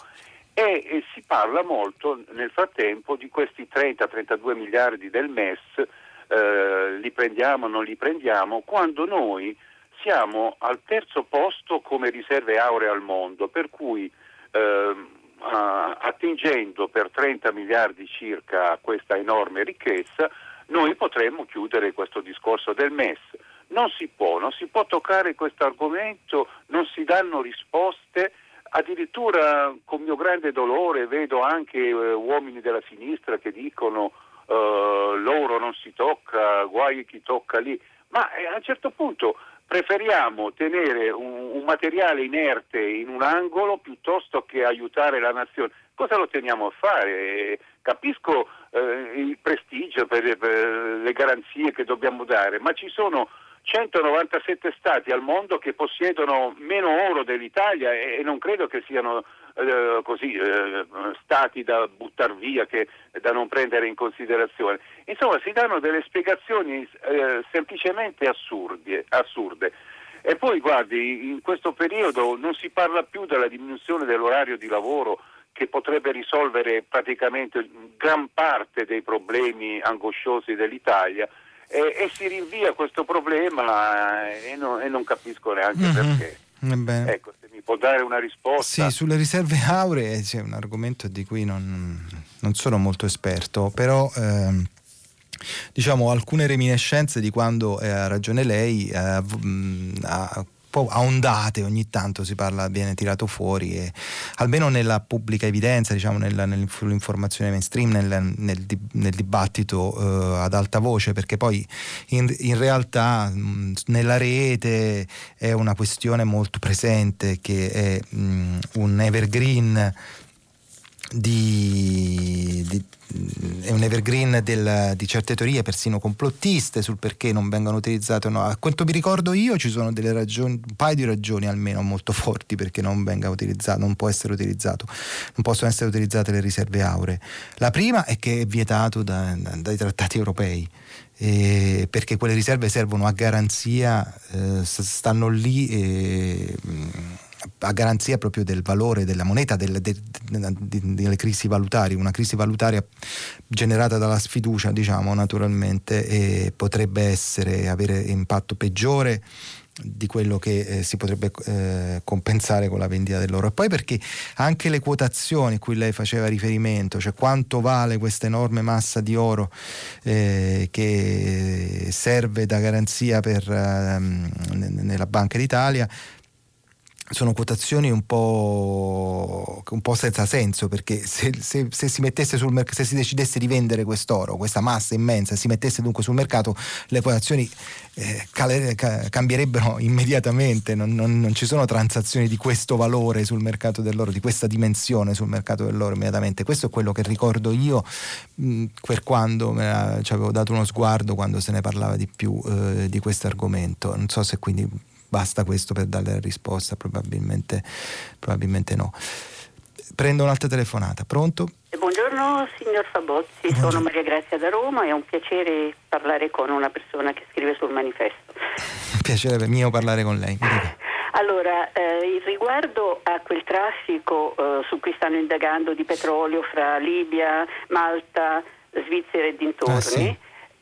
E, e si parla molto nel frattempo di questi 30-32 miliardi del MES, eh, li prendiamo non li prendiamo, quando noi siamo al terzo posto come riserve auree al mondo, per cui eh, attingendo per 30 miliardi circa questa enorme ricchezza, noi potremmo chiudere questo discorso del MES. Non si può, non si può toccare questo argomento, non si danno risposte. Addirittura con mio grande dolore vedo anche eh, uomini della sinistra che dicono eh, loro non si tocca, guai chi tocca lì. Ma eh, a un certo punto preferiamo tenere un, un, materiale inerte in un angolo piuttosto che aiutare la nazione. Cosa lo teniamo a fare? Capisco eh, il prestigio per, per, le garanzie che dobbiamo dare, ma ci sono 197 stati al mondo che possiedono meno oro dell'Italia e non credo che siano eh, così, eh, stati da buttare via, che, da non prendere in considerazione. Insomma, si danno delle spiegazioni eh, semplicemente assurdi, assurde. E poi guardi, in questo periodo non si parla più della diminuzione dell'orario di lavoro che potrebbe risolvere praticamente gran parte dei problemi angosciosi dell'Italia e, e si rinvia questo problema e non, e non capisco neanche mm-hmm. perché. Bene. Ecco, se mi può dare una risposta. Sì, sulle riserve auree c'è un argomento di cui non, non sono molto esperto, però ehm, diciamo alcune reminiscenze di quando eh, ha ragione lei eh, ha a ondate ogni tanto si parla, viene tirato fuori e almeno nella pubblica evidenza, diciamo nella, nell'informazione mainstream, nel, nel, nel dibattito eh, ad alta voce, perché poi in, in realtà mh, nella rete è una questione molto presente che è mh, un evergreen di, di, è un evergreen del, di certe teorie persino complottiste sul perché non vengono utilizzate no. a quanto mi ricordo io ci sono delle ragioni un paio di ragioni almeno molto forti perché non venga utilizzato non può essere utilizzato non possono essere utilizzate le riserve auree la prima è che è vietato da, da, dai trattati europei eh, perché quelle riserve servono a garanzia eh, stanno lì e, a garanzia proprio del valore della moneta, delle, de, de, de, delle crisi valutarie, una crisi valutaria generata dalla sfiducia, diciamo naturalmente, potrebbe essere, avere impatto peggiore di quello che eh, si potrebbe eh, compensare con la vendita dell'oro. E poi perché anche le quotazioni a cui lei faceva riferimento, cioè quanto vale questa enorme massa di oro eh, che serve da garanzia per, ehm, nella Banca d'Italia, sono quotazioni un po', un po', senza senso perché se, se, se, si merc- se si decidesse di vendere quest'oro, questa massa immensa, si mettesse dunque sul mercato, le quotazioni eh, cal- ca- cambierebbero immediatamente, non, non, non, ci sono transazioni di questo valore sul mercato dell'oro, di questa dimensione sul mercato dell'oro immediatamente. Questo è quello che ricordo io mh, per quando ci avevo dato uno sguardo quando se ne parlava di più eh, di questo argomento. Non so se quindi basta questo per dare la risposta, probabilmente, probabilmente no. Prendo un'altra telefonata, pronto? Buongiorno signor Fabozzi, Buongiorno. sono Maria Grazia da Roma, è un piacere parlare con una persona che scrive sul manifesto. piacere mio parlare con lei. Allora, eh, riguardo a quel traffico eh, su cui stanno indagando di petrolio fra Libia, Malta, Svizzera e dintorni, ah, sì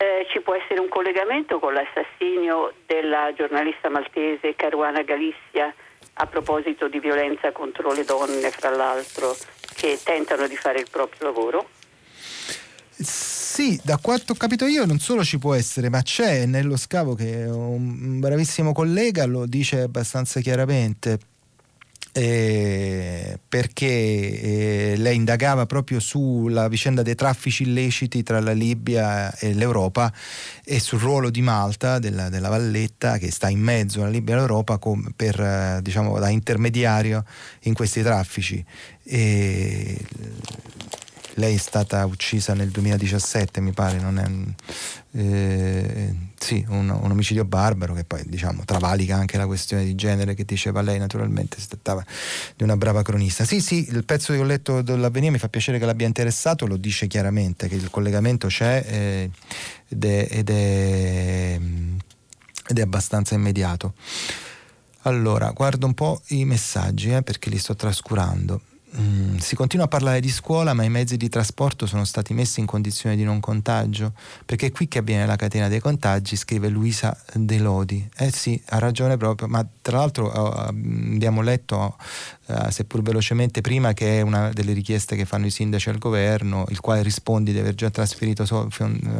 eh, ci può essere un collegamento con l'assassinio della giornalista maltese Caruana Galizia a proposito di violenza contro le donne, fra l'altro, che tentano di fare il proprio lavoro? Sì, da quanto ho capito io non solo ci può essere, ma c'è nello scavo che un bravissimo collega, lo dice abbastanza chiaramente eh, perché eh, lei indagava proprio sulla vicenda dei traffici illeciti tra la Libia e l'Europa e sul ruolo di Malta, della, della Valletta, che sta in mezzo alla Libia e all'Europa com, per, eh, diciamo, da intermediario in questi traffici. E lei è stata uccisa nel 2017 mi pare, non è eh, sì, un, un, omicidio barbaro che poi diciamo travalica anche la questione di genere che diceva lei naturalmente si trattava di una brava cronista. Sì, sì, il pezzo che ho letto dell'avvenire mi fa piacere che l'abbia interessato, lo dice chiaramente che il collegamento c'è eh, ed, è, ed, è, ed è abbastanza immediato. Allora, guardo un po' i messaggi eh, perché li sto trascurando. Mm, si continua a parlare di scuola, ma i mezzi di trasporto sono stati messi in condizione di non contagio, perché è qui che avviene la catena dei contagi, scrive Luisa De Lodi. Eh sì, ha ragione proprio, ma tra l'altro oh, abbiamo letto eh, seppur velocemente prima, che è una delle richieste che fanno i sindaci al governo, il quale risponde di aver già trasferito so,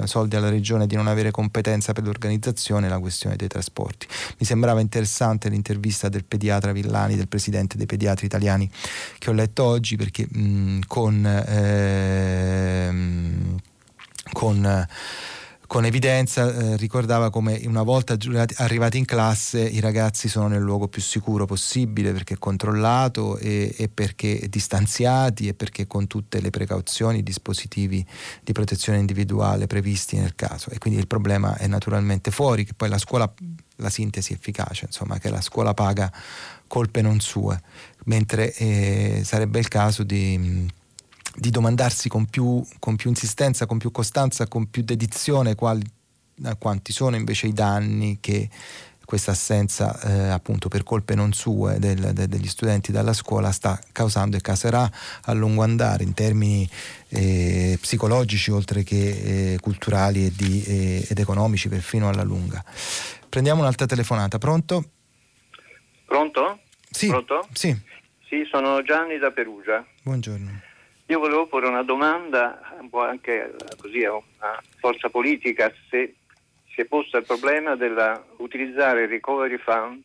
soldi alla regione e di non avere competenza per l'organizzazione la questione dei trasporti. Mi sembrava interessante l'intervista del pediatra Villani, del presidente dei pediatri italiani, che ho letto oggi perché mh, con... Eh, con con evidenza eh, ricordava come una volta arrivati in classe i ragazzi sono nel luogo più sicuro possibile perché controllato e, e perché distanziati e perché con tutte le precauzioni, i dispositivi di protezione individuale previsti nel caso. E quindi il problema è naturalmente fuori, che poi la scuola, la sintesi efficace, insomma, che la scuola paga colpe non sue, mentre eh, sarebbe il caso di di domandarsi con più, con più, insistenza, con più costanza, con più dedizione quali, quanti sono invece i danni che questa assenza eh, appunto per colpe non sue del, de, degli studenti dalla scuola sta causando e causerà a lungo andare in termini eh, psicologici oltre che eh, culturali di, eh, ed economici perfino alla lunga. Prendiamo un'altra telefonata, pronto? Pronto? Sì. Pronto? Sì. Sì, sono Gianni da Perugia. Buongiorno. Io volevo porre una domanda, un po' anche così a una forza politica, se si è posto il problema di utilizzare il Recovery Fund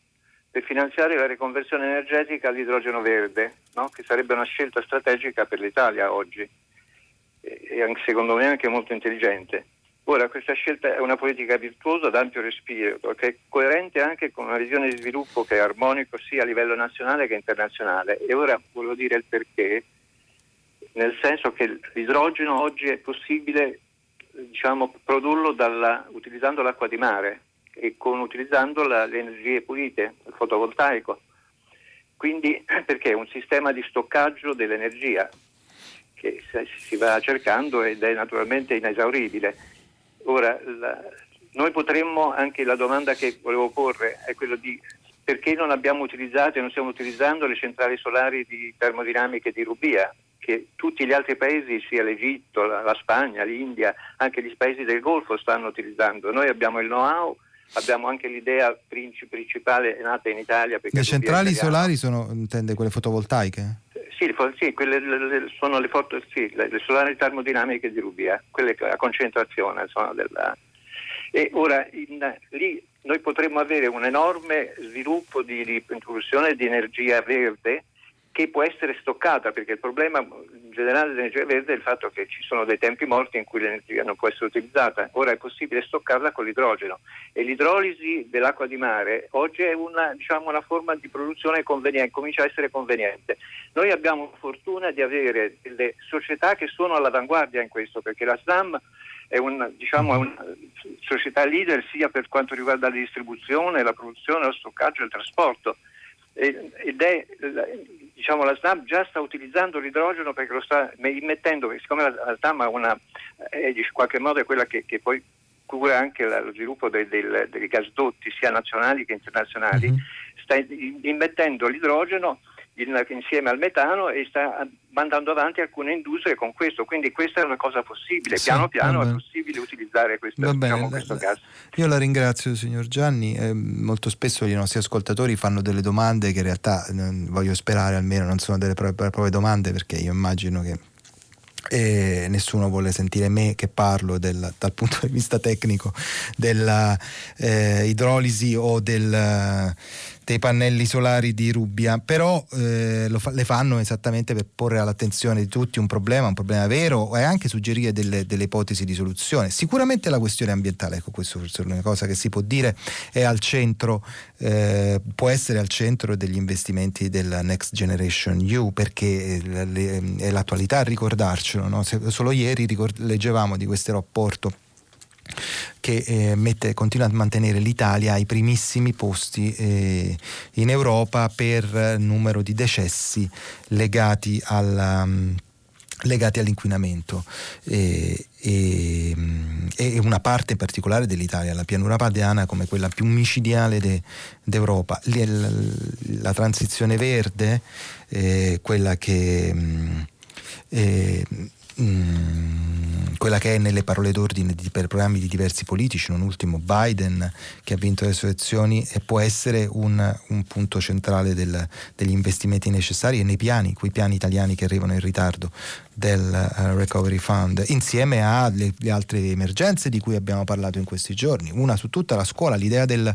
per finanziare la riconversione energetica all'idrogeno verde, no? che sarebbe una scelta strategica per l'Italia oggi e anche, secondo me anche molto intelligente. Ora, questa scelta è una politica virtuosa ad ampio respiro, che è coerente anche con una visione di sviluppo che è armonico sia a livello nazionale che internazionale. E ora volevo dire il perché nel senso che l'idrogeno oggi è possibile diciamo, produrlo dalla, utilizzando l'acqua di mare e con, utilizzando la, le energie pulite, il fotovoltaico. Quindi perché è un sistema di stoccaggio dell'energia che si va cercando ed è naturalmente inesauribile. Ora, la, noi potremmo, anche la domanda che volevo porre è quella di perché non abbiamo utilizzato e non stiamo utilizzando le centrali solari di termodinamiche di Rubia, che tutti gli altri paesi, sia l'Egitto, la, la Spagna, l'India, anche gli paesi del Golfo stanno utilizzando. Noi abbiamo il know-how, abbiamo anche l'idea principale nata in Italia. Le centrali solari sono, intende, quelle fotovoltaiche? Sì, sì quelle le, sono le, foto, sì, le, solari termodinamiche di Rubia, quelle a concentrazione sono della... E ora in, lì noi potremmo avere un enorme sviluppo di, di produzione di energia verde che può essere stoccata, perché il problema generale dell'energia verde è il fatto che ci sono dei tempi morti in cui l'energia non può essere utilizzata. Ora è possibile stoccarla con l'idrogeno e l'idrolisi dell'acqua di mare oggi è una, diciamo, una forma di produzione conveniente, comincia a essere conveniente. Noi abbiamo fortuna di avere delle società che sono all'avanguardia in questo, perché la SNAM è una, diciamo, una società leader sia per quanto riguarda la distribuzione, la produzione, lo stoccaggio e il trasporto ed è diciamo, la SNAP già sta utilizzando l'idrogeno perché lo sta immettendo, siccome la, la SNAM una, è, in qualche modo è quella che, che poi cura anche la, lo sviluppo dei, dei, dei, gasdotti sia nazionali che internazionali, mm-hmm. sta immettendo l'idrogeno in, insieme al metano e sta mandando avanti alcune industrie con questo, quindi questa è una cosa possibile, sì, piano piano è possibile utilizzare questo, diciamo, questo gas. Io la ringrazio signor Gianni, eh, molto spesso i nostri ascoltatori fanno delle domande che in realtà eh, voglio sperare almeno non sono delle proprie, proprie domande perché io immagino che e nessuno vuole sentire me che parlo del, dal punto di vista tecnico della eh, idrolisi o del dei pannelli solari di Rubbia, però eh, fa, le fanno esattamente per porre all'attenzione di tutti un problema, un problema vero e anche suggerire delle, delle ipotesi di soluzione. Sicuramente la questione ambientale, ecco questo è l'unica cosa che si può dire, è al centro, eh, può essere al centro degli investimenti della Next Generation EU perché è l'attualità a ricordarcelo, no? solo ieri ricord- leggevamo di questo rapporto che eh, mette, continua a mantenere l'Italia ai primissimi posti eh, in Europa per numero di decessi legati, alla, um, legati all'inquinamento. E, e, e, una parte particolare dell'Italia, la pianura padana come quella più micidiale de, d'Europa. La, la, la, transizione verde, eh, quella che... Mh, eh, Mm, quella che è nelle parole d'ordine di, per programmi di diversi politici, non ultimo Biden che ha vinto le sue elezioni e può essere un, un punto centrale del, degli investimenti necessari e nei piani, quei piani italiani che arrivano in ritardo del uh, Recovery Fund, insieme alle altre emergenze di cui abbiamo parlato in questi giorni. Una su tutta la scuola, l'idea del,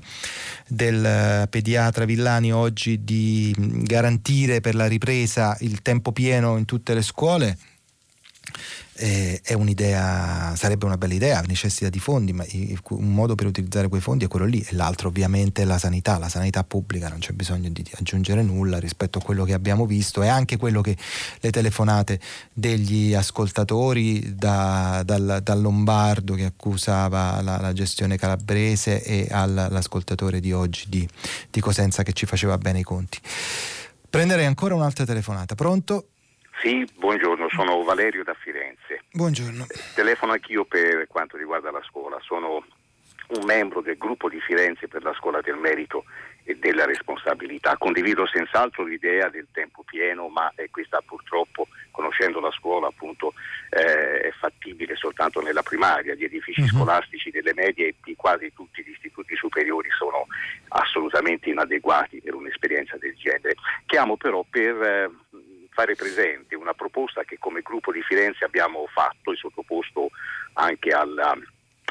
del uh, pediatra Villani oggi di garantire per la ripresa il tempo pieno in tutte le scuole eh, un'idea, sarebbe una bella idea, necessita di fondi, ma un modo per utilizzare quei fondi è quello lì, e l'altro ovviamente è la sanità, la sanità pubblica, non c'è bisogno di aggiungere nulla rispetto a quello che abbiamo visto e anche quello che le telefonate degli ascoltatori da, dal, dal, Lombardo che accusava la, la gestione calabrese e all'ascoltatore di oggi di, di Cosenza che ci faceva bene i conti. Prenderei ancora un'altra telefonata. Pronto? Sì, buongiorno, sono Valerio da Firenze. Buongiorno. Telefono anch'io per quanto riguarda la scuola. Sono un membro del gruppo di Firenze per la scuola del merito e della responsabilità. Condivido senz'altro l'idea del tempo pieno, ma questa purtroppo, conoscendo la scuola, appunto, eh, è fattibile soltanto nella primaria. Gli edifici uh-huh. scolastici delle medie e di quasi tutti gli istituti superiori sono assolutamente inadeguati per un'esperienza del genere. Chiamo però per eh, fare presente una proposta che come gruppo di Firenze abbiamo fatto e sottoposto anche alla,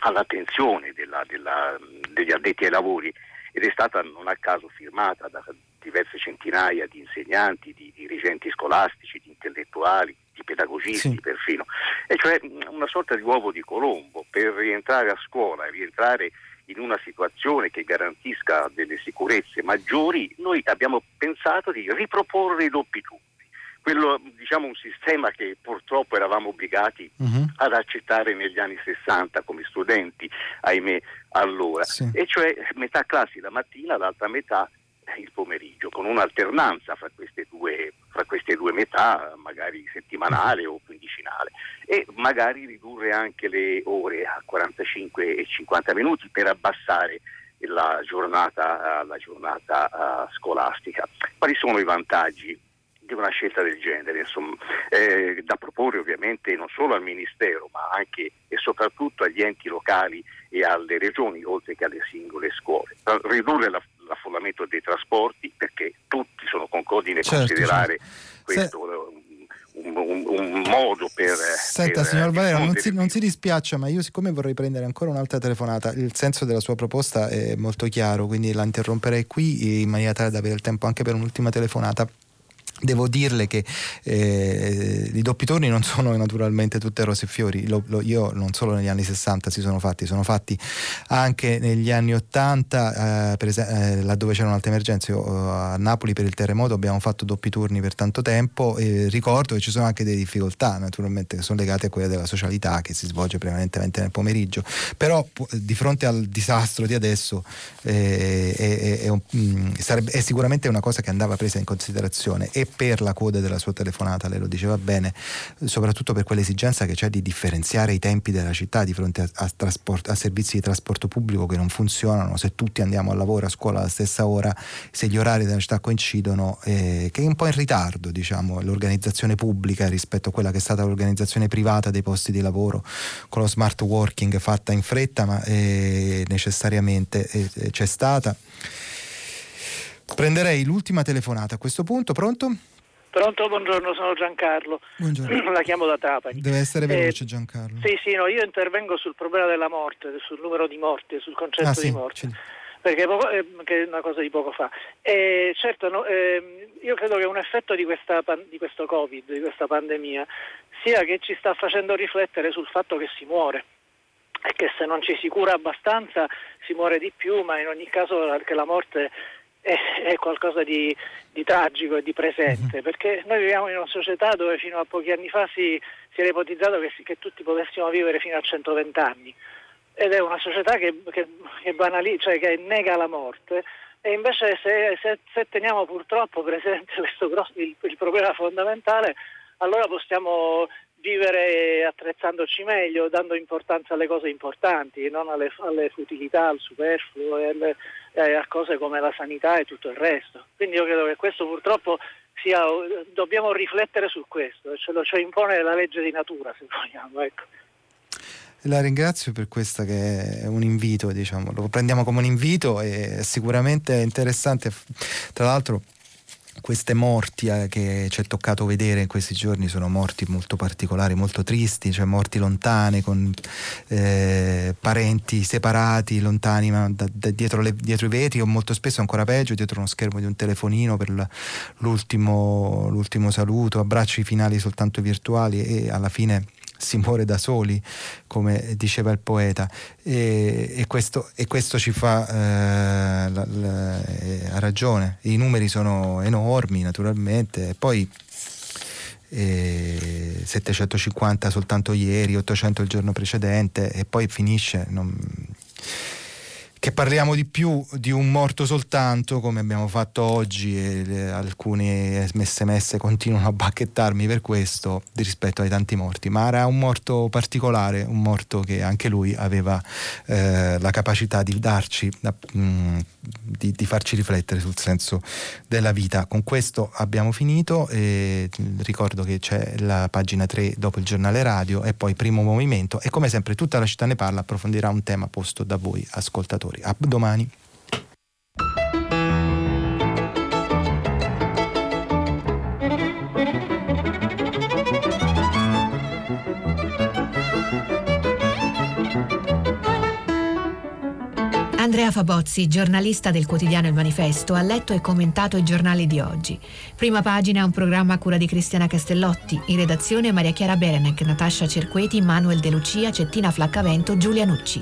all'attenzione della, della, degli addetti ai lavori. Ed è stata non a caso firmata da diverse centinaia di insegnanti, di dirigenti scolastici, di intellettuali, di pedagogisti sì. perfino, e cioè una sorta di uovo di Colombo per rientrare a scuola e rientrare in una situazione che garantisca delle sicurezze maggiori, noi abbiamo pensato di riproporre i doppi turni quello, diciamo, un sistema che purtroppo eravamo obbligati uh-huh. ad accettare negli anni 60 come studenti, ahimè, allora, sì. e cioè metà classi la mattina, l'altra metà il pomeriggio, con un'alternanza fra queste due, fra queste due metà, magari settimanale o quindicinale, e magari ridurre anche le ore a 45 e 50 minuti per abbassare la giornata, la giornata uh, scolastica. Quali sono i vantaggi? Di una scelta del genere, insomma, eh, da proporre ovviamente non solo al Ministero ma anche e soprattutto agli enti locali e alle regioni oltre che alle singole scuole. Ridurre la, l'affollamento dei trasporti perché tutti sono concordi nel certo, considerare certo. questo Se... un, un, un, modo per... Senta per signor Valero, non si, non si, dispiaccia ma io siccome vorrei prendere ancora un'altra telefonata, il senso della sua proposta è molto chiaro quindi la interromperei qui in maniera tale da avere il tempo anche per un'ultima telefonata. Devo dirle che eh, i doppi turni non sono naturalmente tutte rose e fiori, lo, lo, io non solo negli anni 60 si sono fatti, sono fatti anche negli anni 80, eh, es- eh, laddove c'era un'altra emergenza, io, a Napoli per il terremoto abbiamo fatto doppi turni per tanto tempo e ricordo che ci sono anche delle difficoltà naturalmente che sono legate a quelle della socialità che si svolge prevalentemente nel pomeriggio, però di fronte al disastro di adesso eh, è, è, è, mm, sarebbe, è sicuramente una cosa che andava presa in considerazione. E per la coda della sua telefonata, lei lo diceva bene, soprattutto per quell'esigenza che c'è di differenziare i tempi della città di fronte a, a, trasport, a servizi di trasporto pubblico che non funzionano, se tutti andiamo a lavoro a scuola alla stessa ora, se gli orari della città coincidono, eh, che è un po' in ritardo diciamo, l'organizzazione pubblica rispetto a quella che è stata l'organizzazione privata dei posti di lavoro con lo smart working fatta in fretta ma eh, necessariamente eh, c'è stata. Prenderei l'ultima telefonata a questo punto, pronto? Pronto, buongiorno, sono Giancarlo. Buongiorno. La chiamo da Trapani. Deve essere veloce eh, Giancarlo. Sì, sì, no, io intervengo sul problema della morte, sul numero di morti, sul concetto ah, sì, di morte. perché poco, eh, che è una cosa di poco fa. E certo, no, eh, io credo che un effetto di, questa, di questo Covid, di questa pandemia, sia che ci sta facendo riflettere sul fatto che si muore e che se non ci si cura abbastanza si muore di più, ma in ogni caso che la morte è, qualcosa di, di, tragico e di presente, mhm. perché noi viviamo in una società dove fino a pochi anni fa si, si era ipotizzato che, che, tutti potessimo vivere fino a 120 anni ed è una società che, che, che, banali, cioè che nega la morte e invece se, se, se teniamo purtroppo presente grosso, il, il problema fondamentale allora possiamo vivere attrezzandoci meglio, dando importanza alle cose importanti, non alle, alle futilità, al superfluo e alle, eh, a cose come la sanità e tutto il resto. Quindi io credo che questo purtroppo sia, dobbiamo riflettere su questo, ce lo ce impone la legge di natura, se vogliamo. Ecco. La ringrazio per questo che è un invito, diciamo. lo prendiamo come un invito e sicuramente è interessante. Tra l'altro queste morti eh, che ci è toccato vedere in questi giorni sono morti molto particolari, molto tristi, cioè morti lontane con eh, parenti separati, lontani ma da, da dietro, le, dietro, i vetri o molto spesso ancora peggio dietro uno schermo di un telefonino per l'ultimo, l'ultimo saluto, abbracci finali soltanto virtuali e alla fine si muore da soli, come diceva il poeta, e, e, questo, e questo, ci fa, eh, la, la, eh, ha ragione, i numeri sono enormi naturalmente, e poi eh, 750 soltanto ieri, 800 il giorno precedente e poi finisce. Non, che parliamo di più di un morto soltanto, come abbiamo fatto oggi, e le, alcuni sms continuano a bacchettarmi per questo rispetto ai tanti morti, ma era un morto particolare, un morto che anche lui aveva eh, la capacità di darci, mm, di, di, farci riflettere sul senso della vita. Con questo abbiamo finito, e ricordo che c'è la pagina 3 dopo il giornale radio e poi primo movimento. E come sempre tutta la città ne parla approfondirà un tema posto da voi ascoltatori ascoltatori. A domani. Andrea Fabozzi, giornalista del quotidiano Il Manifesto, ha letto e commentato i giornali di oggi. Prima pagina un programma a cura di Cristiana Castellotti, in redazione Maria Chiara Berenec, Natascia Cerqueti, Manuel De Lucia, Cettina Flaccavento, Giulia Nucci.